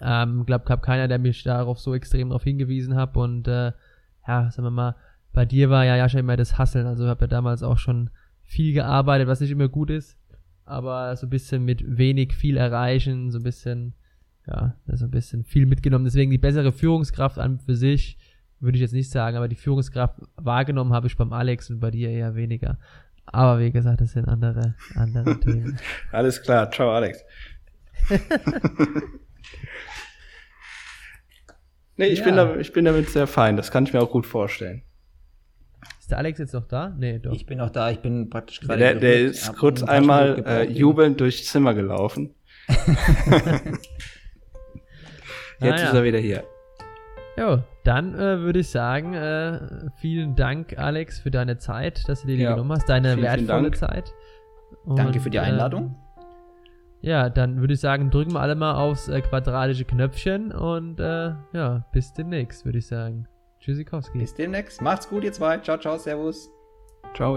Ähm, glaub, gab keiner, der mich darauf so extrem darauf hingewiesen hat und äh, ja, sagen wir mal, bei dir war ja ja schon immer das Hasseln, also habe ja damals auch schon viel gearbeitet, was nicht immer gut ist, aber so ein bisschen mit wenig viel erreichen, so ein bisschen, ja, so ein bisschen viel mitgenommen. Deswegen die bessere Führungskraft an für sich würde ich jetzt nicht sagen, aber die Führungskraft wahrgenommen habe ich beim Alex und bei dir eher weniger. Aber wie gesagt, das sind andere, andere [laughs] Themen. Alles klar, ciao Alex. [laughs] nee, ich, ja. bin da, ich bin damit sehr fein, das kann ich mir auch gut vorstellen. Ist der Alex jetzt noch da? Nee, doch. Ich bin noch da, ich bin praktisch gerade. Der, der ist kurz einmal äh, jubelnd durchs Zimmer gelaufen. [laughs] Jetzt ah, ist er wieder hier. Jo, dann äh, würde ich sagen, äh, vielen Dank, Alex, für deine Zeit, dass du dir die ja. genommen hast, deine vielen, wertvolle vielen Zeit. Und, Danke für die Einladung. Äh, ja, dann würde ich sagen, drücken wir alle mal aufs äh, quadratische Knöpfchen und äh, ja, bis demnächst, würde ich sagen. Tschüssikowski. Bis demnächst. Macht's gut, ihr zwei. Ciao, ciao, servus. Ciao.